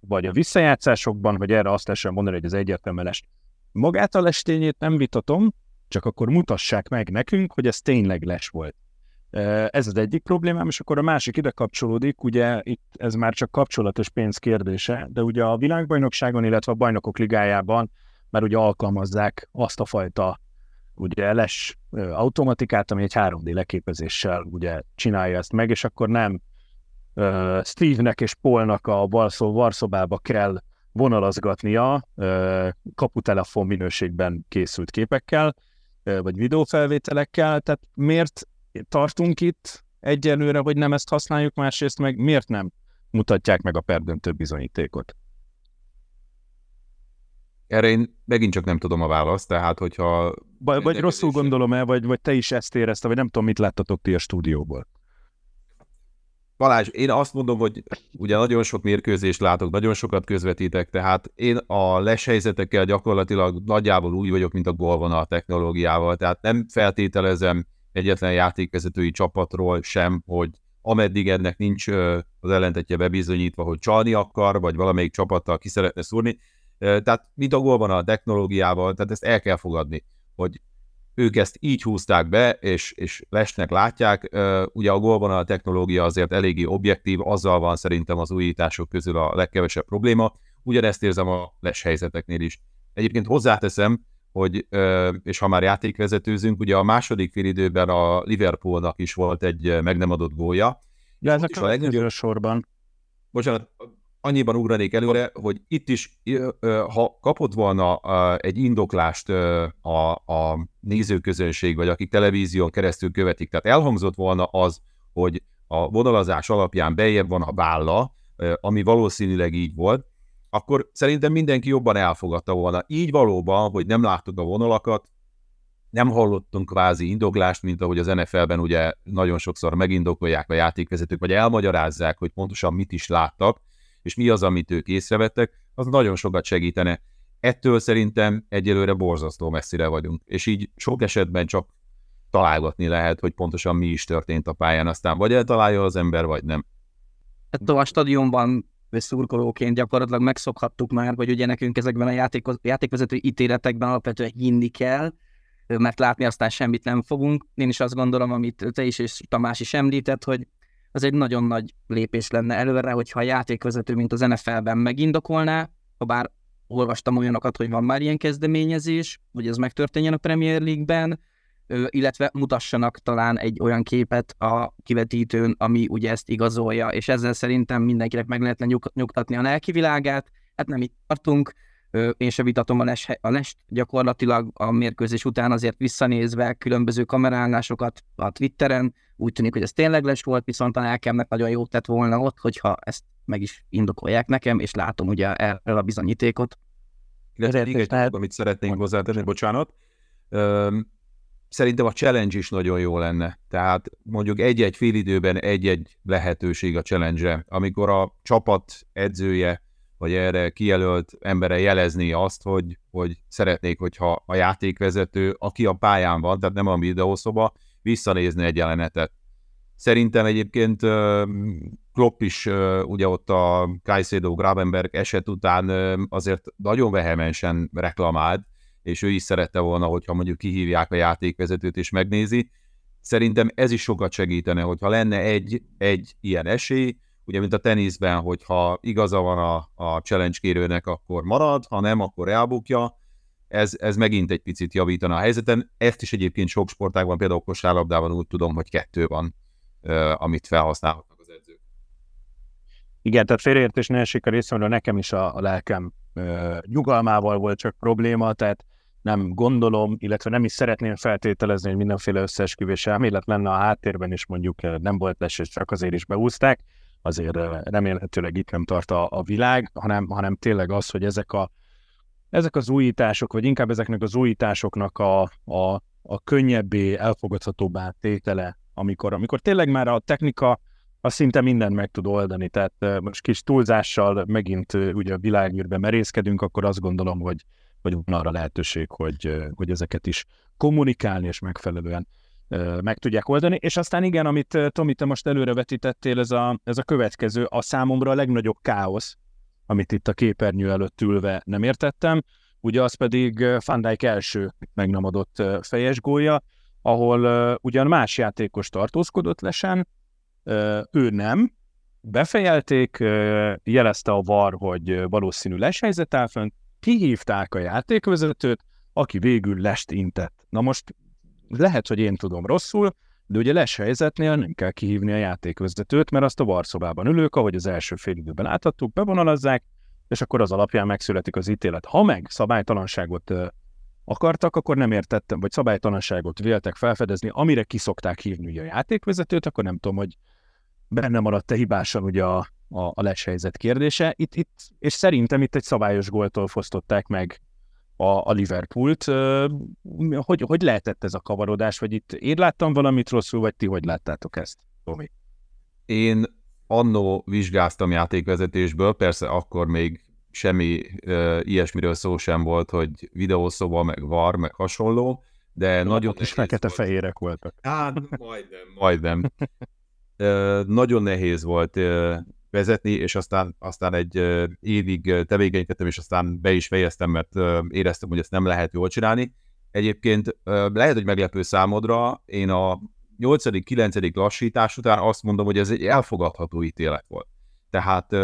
vagy a visszajátszásokban, hogy erre azt lehessen mondani, hogy az egyértelműen. Magát a lestényét nem vitatom, csak akkor mutassák meg nekünk, hogy ez tényleg les volt. Ez az egyik problémám, és akkor a másik ide kapcsolódik, ugye itt ez már csak kapcsolatos pénz kérdése, de ugye a világbajnokságon, illetve a bajnokok ligájában már ugye alkalmazzák azt a fajta ugye les automatikát, ami egy 3D leképezéssel ugye csinálja ezt meg, és akkor nem Steve-nek és Paulnak a balszó varszobába kell vonalazgatnia uh, kaputelefon minőségben készült képekkel, vagy videófelvételekkel, tehát miért tartunk itt egyelőre, hogy nem ezt használjuk, másrészt meg miért nem mutatják meg a perdöntő bizonyítékot? Erre én megint csak nem tudom a választ, tehát hogyha... Vagy, vagy rosszul gondolom el, vagy, vagy te is ezt érezte, vagy nem tudom, mit láttatok ti a stúdióból. Balázs, én azt mondom, hogy ugye nagyon sok mérkőzést látok, nagyon sokat közvetítek, tehát én a leshelyzetekkel gyakorlatilag nagyjából úgy vagyok, mint a golvonal technológiával, tehát nem feltételezem egyetlen játékvezetői csapatról sem, hogy ameddig ennek nincs az ellentetje bebizonyítva, hogy csalni akar, vagy valamelyik csapattal ki szeretne szúrni. Tehát mit a van a technológiával, tehát ezt el kell fogadni, hogy ők ezt így húzták be, és, és lesnek látják. Ugye a gólban a technológia azért eléggé objektív, azzal van szerintem az újítások közül a legkevesebb probléma. Ugyanezt érzem a les helyzeteknél is. Egyébként hozzáteszem, hogy, és ha már játékvezetőzünk, ugye a második félidőben a Liverpoolnak is volt egy meg nem adott gólja. Ja, ez a legnagyobb sorban. Bocsánat, annyiban ugranék előre, hogy itt is, ha kapott volna egy indoklást a, a nézőközönség, vagy akik televízión keresztül követik, tehát elhangzott volna az, hogy a vonalazás alapján bejebb van a válla, ami valószínűleg így volt, akkor szerintem mindenki jobban elfogadta volna. Így valóban, hogy nem láttuk a vonalakat, nem hallottunk kvázi indoklást, mint ahogy az NFL-ben ugye nagyon sokszor megindokolják a játékvezetők, vagy elmagyarázzák, hogy pontosan mit is láttak, és mi az, amit ők észrevettek, az nagyon sokat segítene. Ettől szerintem egyelőre borzasztó messzire vagyunk, és így sok esetben csak találgatni lehet, hogy pontosan mi is történt a pályán, aztán vagy eltalálja az ember, vagy nem. Hát a stadionban szurkolóként gyakorlatilag megszokhattuk már, hogy ugye nekünk ezekben a játék, játékvezető ítéletekben alapvetően hinni kell, mert látni aztán semmit nem fogunk. Én is azt gondolom, amit te is és Tamás is említett, hogy az egy nagyon nagy lépés lenne előre, hogyha a játékvezető, mint az NFL-ben megindokolná, ha bár olvastam olyanokat, hogy van már ilyen kezdeményezés, hogy ez megtörténjen a Premier League-ben, illetve mutassanak talán egy olyan képet a kivetítőn, ami ugye ezt igazolja, és ezzel szerintem mindenkinek meg lehetne nyug, nyugtatni a lelki világát. Hát nem itt tartunk, én se vitatom a, les, a lest, gyakorlatilag a mérkőzés után azért visszanézve különböző kamerállásokat a Twitteren, úgy tűnik, hogy ez tényleg les volt, viszont a lelkemnek nagyon jót tett volna ott, hogyha ezt meg is indokolják nekem, és látom ugye erről a bizonyítékot. Illetve amit szeretnénk hozzátenni, bocsánat, szerintem a challenge is nagyon jó lenne. Tehát mondjuk egy-egy fél időben egy-egy lehetőség a challenge. Amikor a csapat edzője, vagy erre kijelölt embere jelezni azt, hogy, hogy szeretnék, hogyha a játékvezető, aki a pályán van, tehát nem a videószoba, visszanézni egy jelenetet. Szerintem egyébként Klopp is ugye ott a Kajszédó Gravenberg eset után azért nagyon vehemensen reklamált, és ő is szerette volna, hogyha mondjuk kihívják a játékvezetőt és megnézi. Szerintem ez is sokat segítene, hogyha lenne egy, egy ilyen esély, ugye mint a teniszben, hogyha igaza van a, a challenge kérőnek, akkor marad, ha nem, akkor elbukja. Ez, ez megint egy picit javítana a helyzeten. Ezt is egyébként sok sportágban, például kosárlabdában úgy tudom, hogy kettő van, amit felhasználhatnak az edzők. Igen, tehát félreértés ne esik a részemről, nekem is a, a lelkem nyugalmával volt csak probléma, tehát nem gondolom, illetve nem is szeretném feltételezni, hogy mindenféle összeesküvés elmélet lenne a háttérben, és mondjuk nem volt les, és csak azért is beúzták azért remélhetőleg itt nem tart a, a világ, hanem, hanem tényleg az, hogy ezek, a, ezek az újítások, vagy inkább ezeknek az újításoknak a, a, a könnyebbé, elfogadhatóbbá tétele, amikor, amikor tényleg már a technika az szinte mindent meg tud oldani, tehát most kis túlzással megint ugye a világűrbe merészkedünk, akkor azt gondolom, hogy, hogy van arra lehetőség, hogy, hogy ezeket is kommunikálni és megfelelően meg tudják oldani. És aztán igen, amit Tomi, te most előrevetítettél, ez a, ez a következő, a számomra a legnagyobb káosz, amit itt a képernyő előtt ülve nem értettem, ugye az pedig Van Dijk első meg nem fejes gólya, ahol ugyan más játékos tartózkodott lesen, ő nem, befejelték, jelezte a VAR, hogy valószínű leshelyzet áll fönn, kihívták a játékvezetőt, aki végül lest intett. Na most lehet, hogy én tudom rosszul, de ugye les helyzetnél nem kell kihívni a játékvezetőt, mert azt a varszobában ülők, ahogy az első fél időben átadtuk, bevonalazzák, és akkor az alapján megszületik az ítélet. Ha meg szabálytalanságot akartak, akkor nem értettem, vagy szabálytalanságot véltek felfedezni, amire kiszokták hívni ugye a játékvezetőt, akkor nem tudom, hogy benne maradt-e hibásan ugye a, a, a leshelyzet kérdése. Itt, itt, és szerintem itt egy szabályos góltól fosztották meg a, a Liverpoolt. Hogy, hogy lehetett ez a kavarodás, vagy itt én láttam valamit rosszul, vagy ti hogy láttátok ezt, Tomi? Én annó vizsgáztam játékvezetésből, persze akkor még semmi uh, ilyesmiről szó sem volt, hogy videószoba, meg var, meg hasonló, de Na, nagyon is fekete-fehérek voltak. Hát, majdnem, majdnem. uh, nagyon nehéz volt uh, vezetni, és aztán, aztán egy évig tevékenykedtem, és aztán be is fejeztem, mert éreztem, hogy ezt nem lehet jól csinálni. Egyébként lehet, hogy meglepő számodra, én a 8.-9. lassítás után azt mondom, hogy ez egy elfogadható ítélet volt. Tehát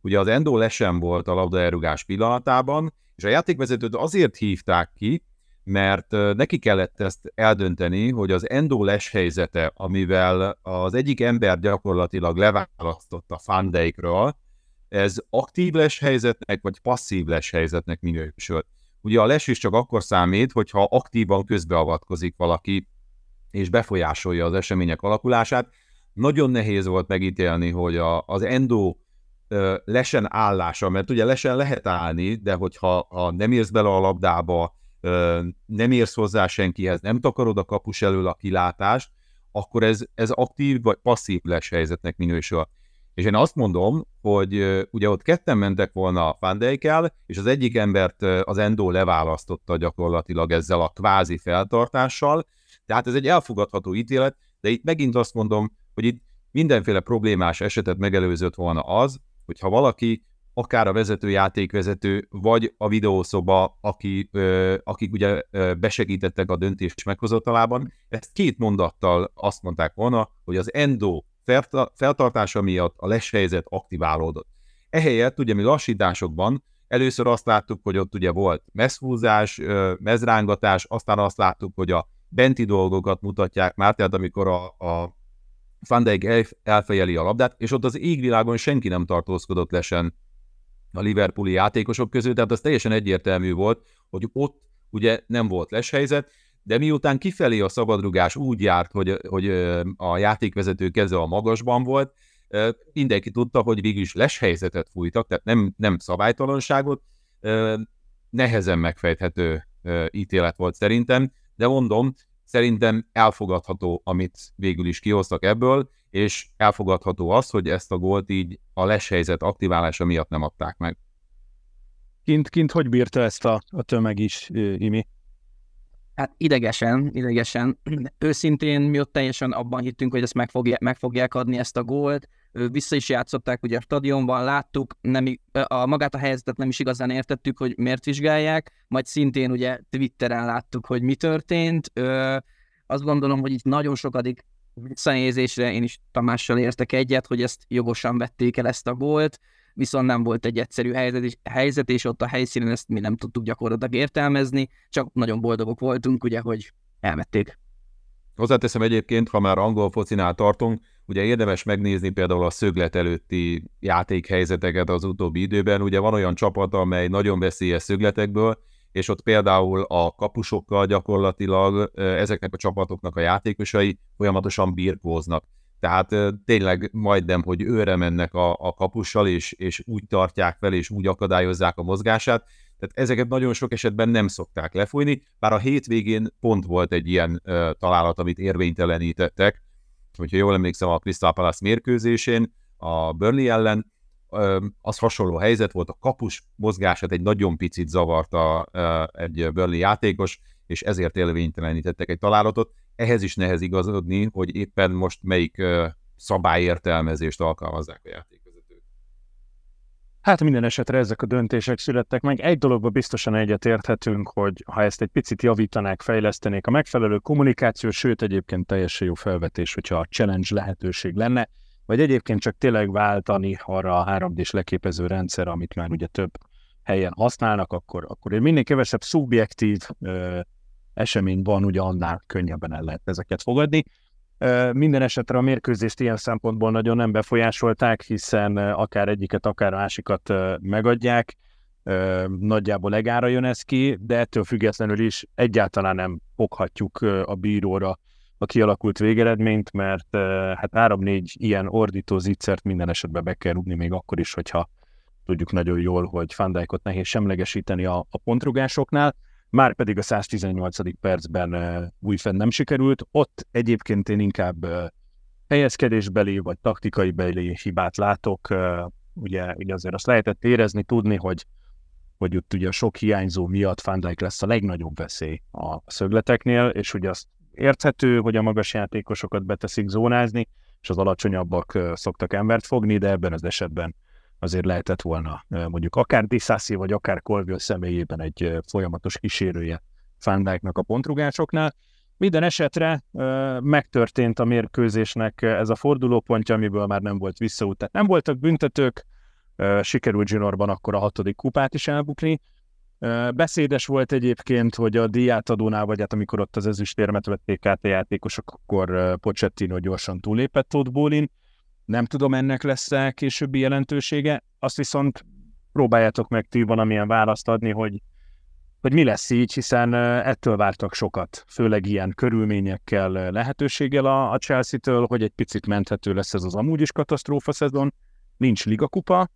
ugye az Endo lesen volt a labdaelrugás pillanatában, és a játékvezetőt azért hívták ki, mert neki kellett ezt eldönteni, hogy az endo les helyzete, amivel az egyik ember gyakorlatilag leválasztott a fandeikről, ez aktív les helyzetnek, vagy passzív les helyzetnek minősül. Ugye a les is csak akkor számít, hogyha aktívan közbeavatkozik valaki, és befolyásolja az események alakulását. Nagyon nehéz volt megítélni, hogy a, az endo lesen állása, mert ugye lesen lehet állni, de hogyha ha nem érsz bele a labdába, nem érsz hozzá senkihez, nem takarod a kapus elől a kilátást, akkor ez, ez aktív vagy passzív les helyzetnek minősül. És én azt mondom, hogy ugye ott ketten mentek volna a Fandeikkel, és az egyik embert az Endo leválasztotta gyakorlatilag ezzel a kvázi feltartással, tehát ez egy elfogadható ítélet, de itt megint azt mondom, hogy itt mindenféle problémás esetet megelőzött volna az, hogyha valaki akár a vezető játékvezető, vagy a videószoba, aki, ö, akik ugye ö, besegítettek a döntés meghozatalában. Ezt két mondattal azt mondták volna, hogy az endo feltartása miatt a leshelyzet aktiválódott. Ehelyett ugye mi lassításokban először azt láttuk, hogy ott ugye volt messzhúzás, mezrángatás, aztán azt láttuk, hogy a benti dolgokat mutatják már, tehát amikor a, a Van Dijk elfejeli a labdát, és ott az égvilágon senki nem tartózkodott lesen a Liverpooli játékosok között, tehát az teljesen egyértelmű volt, hogy ott ugye nem volt leshelyzet, de miután kifelé a szabadrugás úgy járt, hogy, hogy a játékvezető keze a magasban volt, mindenki tudta, hogy végül is leshelyzetet fújtak, tehát nem, nem szabálytalanságot, nehezen megfejthető ítélet volt szerintem, de mondom, szerintem elfogadható, amit végül is kihoztak ebből, és elfogadható az, hogy ezt a gólt így a leshelyzet aktiválása miatt nem adták meg. Kint, kint hogy bírta ezt a, a tömeg is, Imi? Hát idegesen, idegesen. Őszintén mi ott teljesen abban hittünk, hogy ezt meg fogják, meg fogják adni ezt a gólt. Vissza is játszották ugye a stadionban, láttuk, nem, a, magát a helyzetet nem is igazán értettük, hogy miért vizsgálják, majd szintén ugye Twitteren láttuk, hogy mi történt. Ö, azt gondolom, hogy itt nagyon sokadik visszanézésre én is Tamással értek egyet, hogy ezt jogosan vették el ezt a gólt viszont nem volt egy egyszerű helyzet, és, helyzet, és ott a helyszínen ezt mi nem tudtuk gyakorlatilag értelmezni, csak nagyon boldogok voltunk, ugye, hogy elvették. Hozzáteszem egyébként, ha már angol focinál tartunk, ugye érdemes megnézni például a szöglet előtti játékhelyzeteket az utóbbi időben. Ugye van olyan csapat, amely nagyon veszélyes szögletekből, és ott például a kapusokkal gyakorlatilag ezeknek a csapatoknak a játékosai folyamatosan birkóznak. Tehát tényleg majdnem, hogy őre mennek a, a kapussal, és, és úgy tartják fel, és úgy akadályozzák a mozgását. Tehát ezeket nagyon sok esetben nem szokták lefújni, bár a hétvégén pont volt egy ilyen uh, találat, amit érvénytelenítettek, hogyha jól emlékszem a Crystal Palace mérkőzésén, a Burnley ellen, az hasonló helyzet volt, a kapus mozgását egy nagyon picit zavarta egy Burnley játékos, és ezért élvénytelenítettek egy találatot ehhez is nehez igazodni, hogy éppen most melyik szabályértelmezést alkalmazzák a játékvezetők. Hát minden esetre ezek a döntések születtek meg. Egy dologban biztosan egyetérthetünk, hogy ha ezt egy picit javítanák, fejlesztenék a megfelelő kommunikáció, sőt egyébként teljesen jó felvetés, hogyha a challenge lehetőség lenne, vagy egyébként csak tényleg váltani arra a 3D-s leképező rendszer, amit már ugye több helyen használnak, akkor, akkor minél kevesebb szubjektív esemény van, ugye annál könnyebben el lehet ezeket fogadni. Minden esetre a mérkőzést ilyen szempontból nagyon nem befolyásolták, hiszen akár egyiket, akár másikat megadják, nagyjából legára jön ez ki, de ettől függetlenül is egyáltalán nem foghatjuk a bíróra a kialakult végeredményt, mert hát három-négy ilyen ordító zicsert minden esetben be kell rúgni, még akkor is, hogyha tudjuk nagyon jól, hogy Fandijkot nehéz semlegesíteni a, a pontrugásoknál már pedig a 118. percben újfent nem sikerült. Ott egyébként én inkább helyezkedésbeli vagy taktikai beli hibát látok. Ugye, ugye azért azt lehetett érezni, tudni, hogy, hogy ott ugye a sok hiányzó miatt Van Dijk lesz a legnagyobb veszély a szögleteknél, és ugye azt érthető, hogy a magas játékosokat beteszik zónázni, és az alacsonyabbak szoktak embert fogni, de ebben az esetben azért lehetett volna mondjuk akár Disassi, vagy akár Colville személyében egy folyamatos kísérője Fándáknak a pontrugásoknál. Minden esetre megtörtént a mérkőzésnek ez a fordulópontja, amiből már nem volt visszaút. Tehát nem voltak büntetők, sikerült Zsinorban akkor a hatodik kupát is elbukni. Beszédes volt egyébként, hogy a díjátadónál, vagy hát amikor ott az ezüstérmet vették át a játékosok, akkor Pochettino gyorsan túlépett ott Bólin nem tudom, ennek lesz-e későbbi jelentősége, azt viszont próbáljátok meg ti valamilyen választ adni, hogy, hogy mi lesz így, hiszen ettől vártak sokat, főleg ilyen körülményekkel, lehetőséggel a, a Chelsea-től, hogy egy picit menthető lesz ez az amúgy is katasztrófa szezon, nincs ligakupa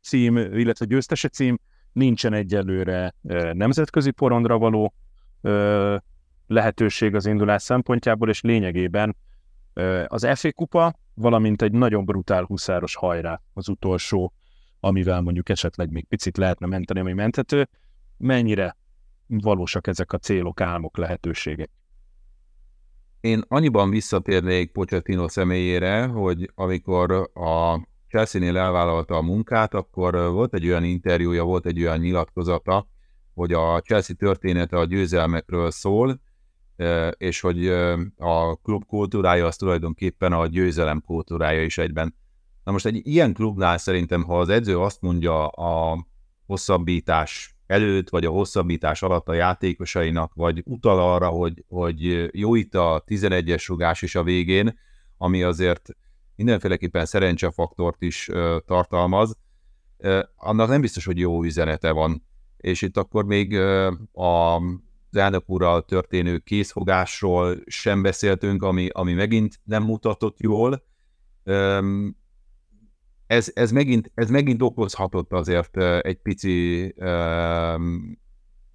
cím, illetve győztese cím, nincsen egyelőre nemzetközi porondra való lehetőség az indulás szempontjából, és lényegében az FA kupa, valamint egy nagyon brutál huszáros hajrá az utolsó, amivel mondjuk esetleg még picit lehetne menteni, ami menthető. Mennyire valósak ezek a célok, álmok, lehetőségek? Én annyiban visszatérnék Pochettino személyére, hogy amikor a Chelsea-nél elvállalta a munkát, akkor volt egy olyan interjúja, volt egy olyan nyilatkozata, hogy a Chelsea története a győzelmekről szól, és hogy a klub kultúrája az tulajdonképpen a győzelem kultúrája is egyben. Na most egy ilyen klubnál szerintem, ha az edző azt mondja a hosszabbítás előtt, vagy a hosszabbítás alatt a játékosainak, vagy utal arra, hogy, hogy jó itt a 11-es rugás is a végén, ami azért mindenféleképpen szerencsefaktort is tartalmaz, ö, annak nem biztos, hogy jó üzenete van. És itt akkor még a az elnök úrral történő készfogásról sem beszéltünk, ami, ami megint nem mutatott jól. Ez, ez, megint, ez megint okozhatott azért egy pici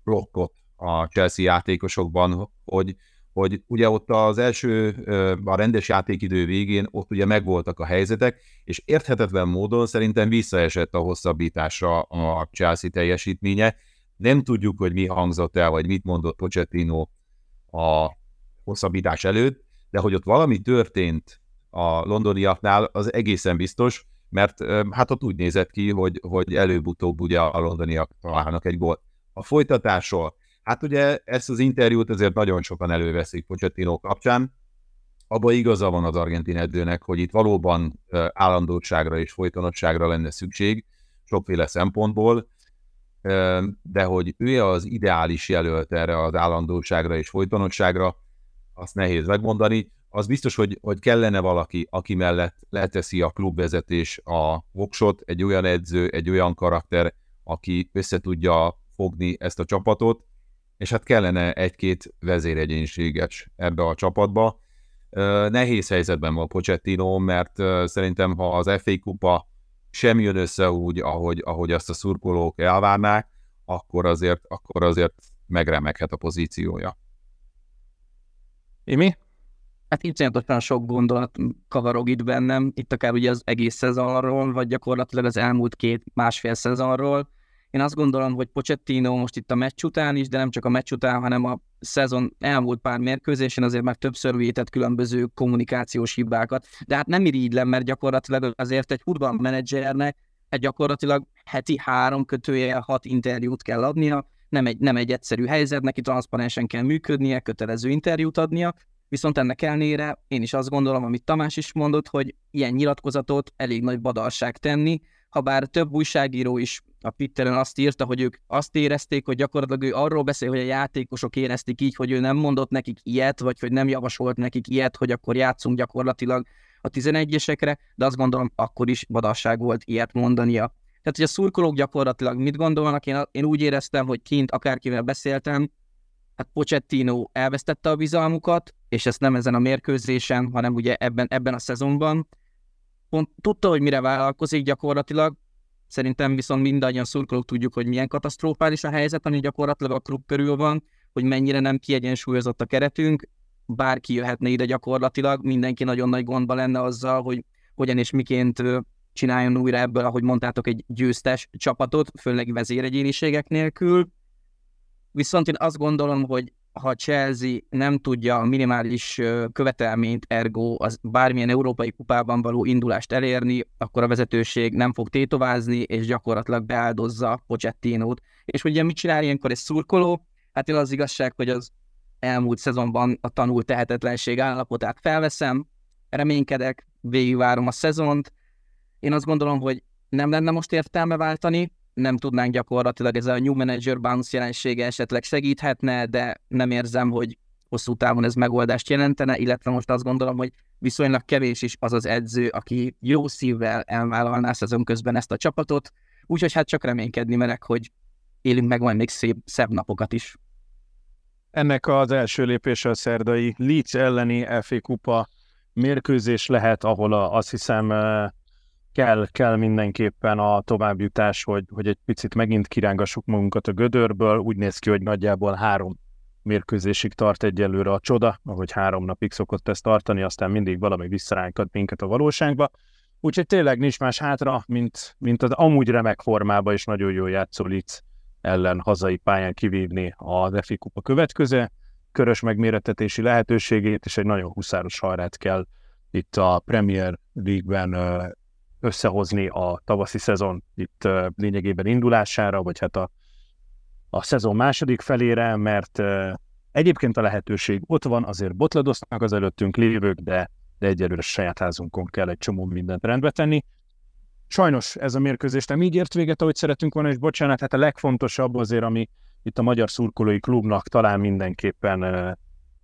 blokkot a Chelsea játékosokban, hogy, hogy ugye ott az első, a rendes játékidő végén ott ugye megvoltak a helyzetek, és érthetetlen módon szerintem visszaesett a hosszabbításra a Chelsea teljesítménye. Nem tudjuk, hogy mi hangzott el, vagy mit mondott Pochettino a hosszabbítás előtt, de hogy ott valami történt a londoniaknál, az egészen biztos, mert hát ott úgy nézett ki, hogy, hogy előbb-utóbb ugye a londoniak találnak egy gólt. A folytatásról, hát ugye ezt az interjút azért nagyon sokan előveszik Pochettino kapcsán, abban igaza van az argentin edzőnek, hogy itt valóban állandóságra és folytonosságra lenne szükség, sokféle szempontból, de hogy ő az ideális jelölt erre az állandóságra és folytonosságra, azt nehéz megmondani. Az biztos, hogy, hogy kellene valaki, aki mellett leteszi a klubvezetés a voksot, egy olyan edző, egy olyan karakter, aki össze tudja fogni ezt a csapatot, és hát kellene egy-két vezéregyénséges ebbe a csapatba. Nehéz helyzetben van Pochettino, mert szerintem ha az FA kupa sem jön össze úgy, ahogy, ahogy azt a szurkolók elvárnák, akkor azért, akkor azért megremeghet a pozíciója. Imi? Hát iszonyatosan sok gondolat kavarog itt bennem, itt akár ugye az egész szezonról, vagy gyakorlatilag az elmúlt két, másfél szezonról. Én azt gondolom, hogy Pochettino most itt a meccs után is, de nem csak a meccs után, hanem a szezon elmúlt pár mérkőzésen azért már többször vétett különböző kommunikációs hibákat. De hát nem irigylem, mert gyakorlatilag azért egy menedzsernek egy gyakorlatilag heti három kötője hat interjút kell adnia, nem egy, nem egy egyszerű helyzet, neki transzparensen kell működnie, kötelező interjút adnia, viszont ennek ellenére én is azt gondolom, amit Tamás is mondott, hogy ilyen nyilatkozatot elég nagy badalság tenni, ha bár több újságíró is a Twitteren azt írta, hogy ők azt érezték, hogy gyakorlatilag ő arról beszél, hogy a játékosok érezték így, hogy ő nem mondott nekik ilyet, vagy hogy nem javasolt nekik ilyet, hogy akkor játszunk gyakorlatilag a 11-esekre, de azt gondolom, akkor is badasság volt ilyet mondania. Tehát, hogy a szurkolók gyakorlatilag mit gondolnak, én, én úgy éreztem, hogy kint akárkivel beszéltem, hát Pochettino elvesztette a bizalmukat, és ezt nem ezen a mérkőzésen, hanem ugye ebben, ebben a szezonban. Pont tudta, hogy mire vállalkozik gyakorlatilag, Szerintem viszont mindannyian szurkolók tudjuk, hogy milyen katasztrofális a helyzet, ami gyakorlatilag a klub körül van, hogy mennyire nem kiegyensúlyozott a keretünk, bárki jöhetne ide gyakorlatilag, mindenki nagyon nagy gondba lenne azzal, hogy hogyan és miként csináljon újra ebből, ahogy mondtátok, egy győztes csapatot, főleg vezéregyéniségek nélkül. Viszont én azt gondolom, hogy ha Chelsea nem tudja a minimális követelményt, ergo az bármilyen európai kupában való indulást elérni, akkor a vezetőség nem fog tétovázni, és gyakorlatilag beáldozza Pochettinót. És ugye mit csinál ilyenkor egy szurkoló? Hát én az igazság, hogy az elmúlt szezonban a tanult tehetetlenség állapotát felveszem, reménykedek, végigvárom a szezont. Én azt gondolom, hogy nem lenne most értelme váltani, nem tudnánk gyakorlatilag, ez a new manager bounce jelensége esetleg segíthetne, de nem érzem, hogy hosszú távon ez megoldást jelentene, illetve most azt gondolom, hogy viszonylag kevés is az az edző, aki jó szívvel elvállalná szezon közben ezt a csapatot, úgyhogy hát csak reménykedni merek, hogy élünk meg majd még szép, szebb napokat is. Ennek az első lépése a szerdai Leeds elleni FA kupa mérkőzés lehet, ahol a, azt hiszem kell, kell mindenképpen a továbbjutás, hogy, hogy egy picit megint kirángassuk magunkat a gödörből. Úgy néz ki, hogy nagyjából három mérkőzésig tart egyelőre a csoda, ahogy három napig szokott ezt tartani, aztán mindig valami visszaránkat minket a valóságba. Úgyhogy tényleg nincs más hátra, mint, mint az amúgy remek formában és nagyon jó játszó Litz ellen hazai pályán kivívni a Defi Kupa következő körös megméretetési lehetőségét, és egy nagyon huszáros hajrát kell itt a Premier League-ben összehozni a tavaszi szezon itt lényegében indulására, vagy hát a, a szezon második felére, mert egyébként a lehetőség ott van, azért botladoznak az előttünk lévők, de, de egyelőre saját házunkon kell egy csomó mindent rendbe tenni. Sajnos ez a mérkőzés nem így ért véget, ahogy szeretünk volna, és bocsánat, hát a legfontosabb azért, ami itt a Magyar Szurkolói Klubnak talán mindenképpen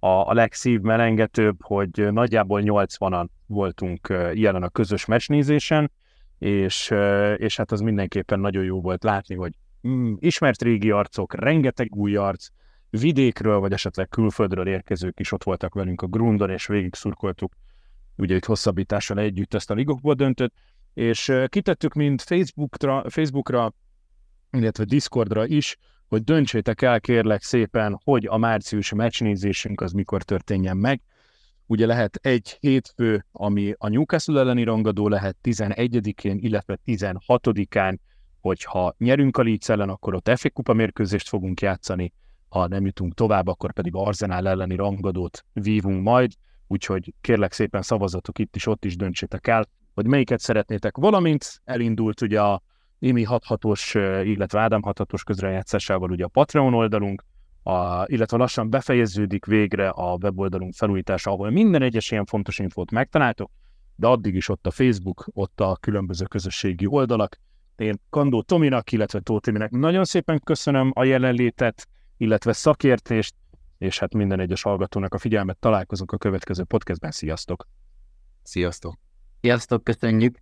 a, a legszívmelengetőbb, hogy nagyjából 80-an voltunk jelen a közös meccsnézésen, és, és hát az mindenképpen nagyon jó volt látni, hogy mm, ismert régi arcok, rengeteg új arc, vidékről, vagy esetleg külföldről érkezők is ott voltak velünk a grundon, és végig szurkoltuk ugye itt hosszabbítással együtt ezt a ligokból döntött, és kitettük mind Facebookra, Facebookra illetve Discordra is hogy döntsétek el kérlek szépen, hogy a márciusi meccsnézésünk az mikor történjen meg. Ugye lehet egy hétfő, ami a Newcastle elleni rangadó lehet 11-én, illetve 16-án, hogyha nyerünk a Leeds ellen, akkor ott FA Kupa mérkőzést fogunk játszani, ha nem jutunk tovább, akkor pedig Arzenál elleni rangadót vívunk majd, úgyhogy kérlek szépen szavazatok itt is, ott is döntsétek el, hogy melyiket szeretnétek. Valamint elindult ugye a Imi 66-os, illetve Ádám 66-os közrejátszásával ugye a Patreon oldalunk, a, illetve lassan befejeződik végre a weboldalunk felújítása, ahol minden egyes ilyen fontos infót megtaláltok, de addig is ott a Facebook, ott a különböző közösségi oldalak. Én Kandó Tominak, illetve Tótiminek nagyon szépen köszönöm a jelenlétet, illetve szakértést, és hát minden egyes hallgatónak a figyelmet találkozunk a következő podcastben. Sziasztok! Sziasztok! Sziasztok, köszönjük!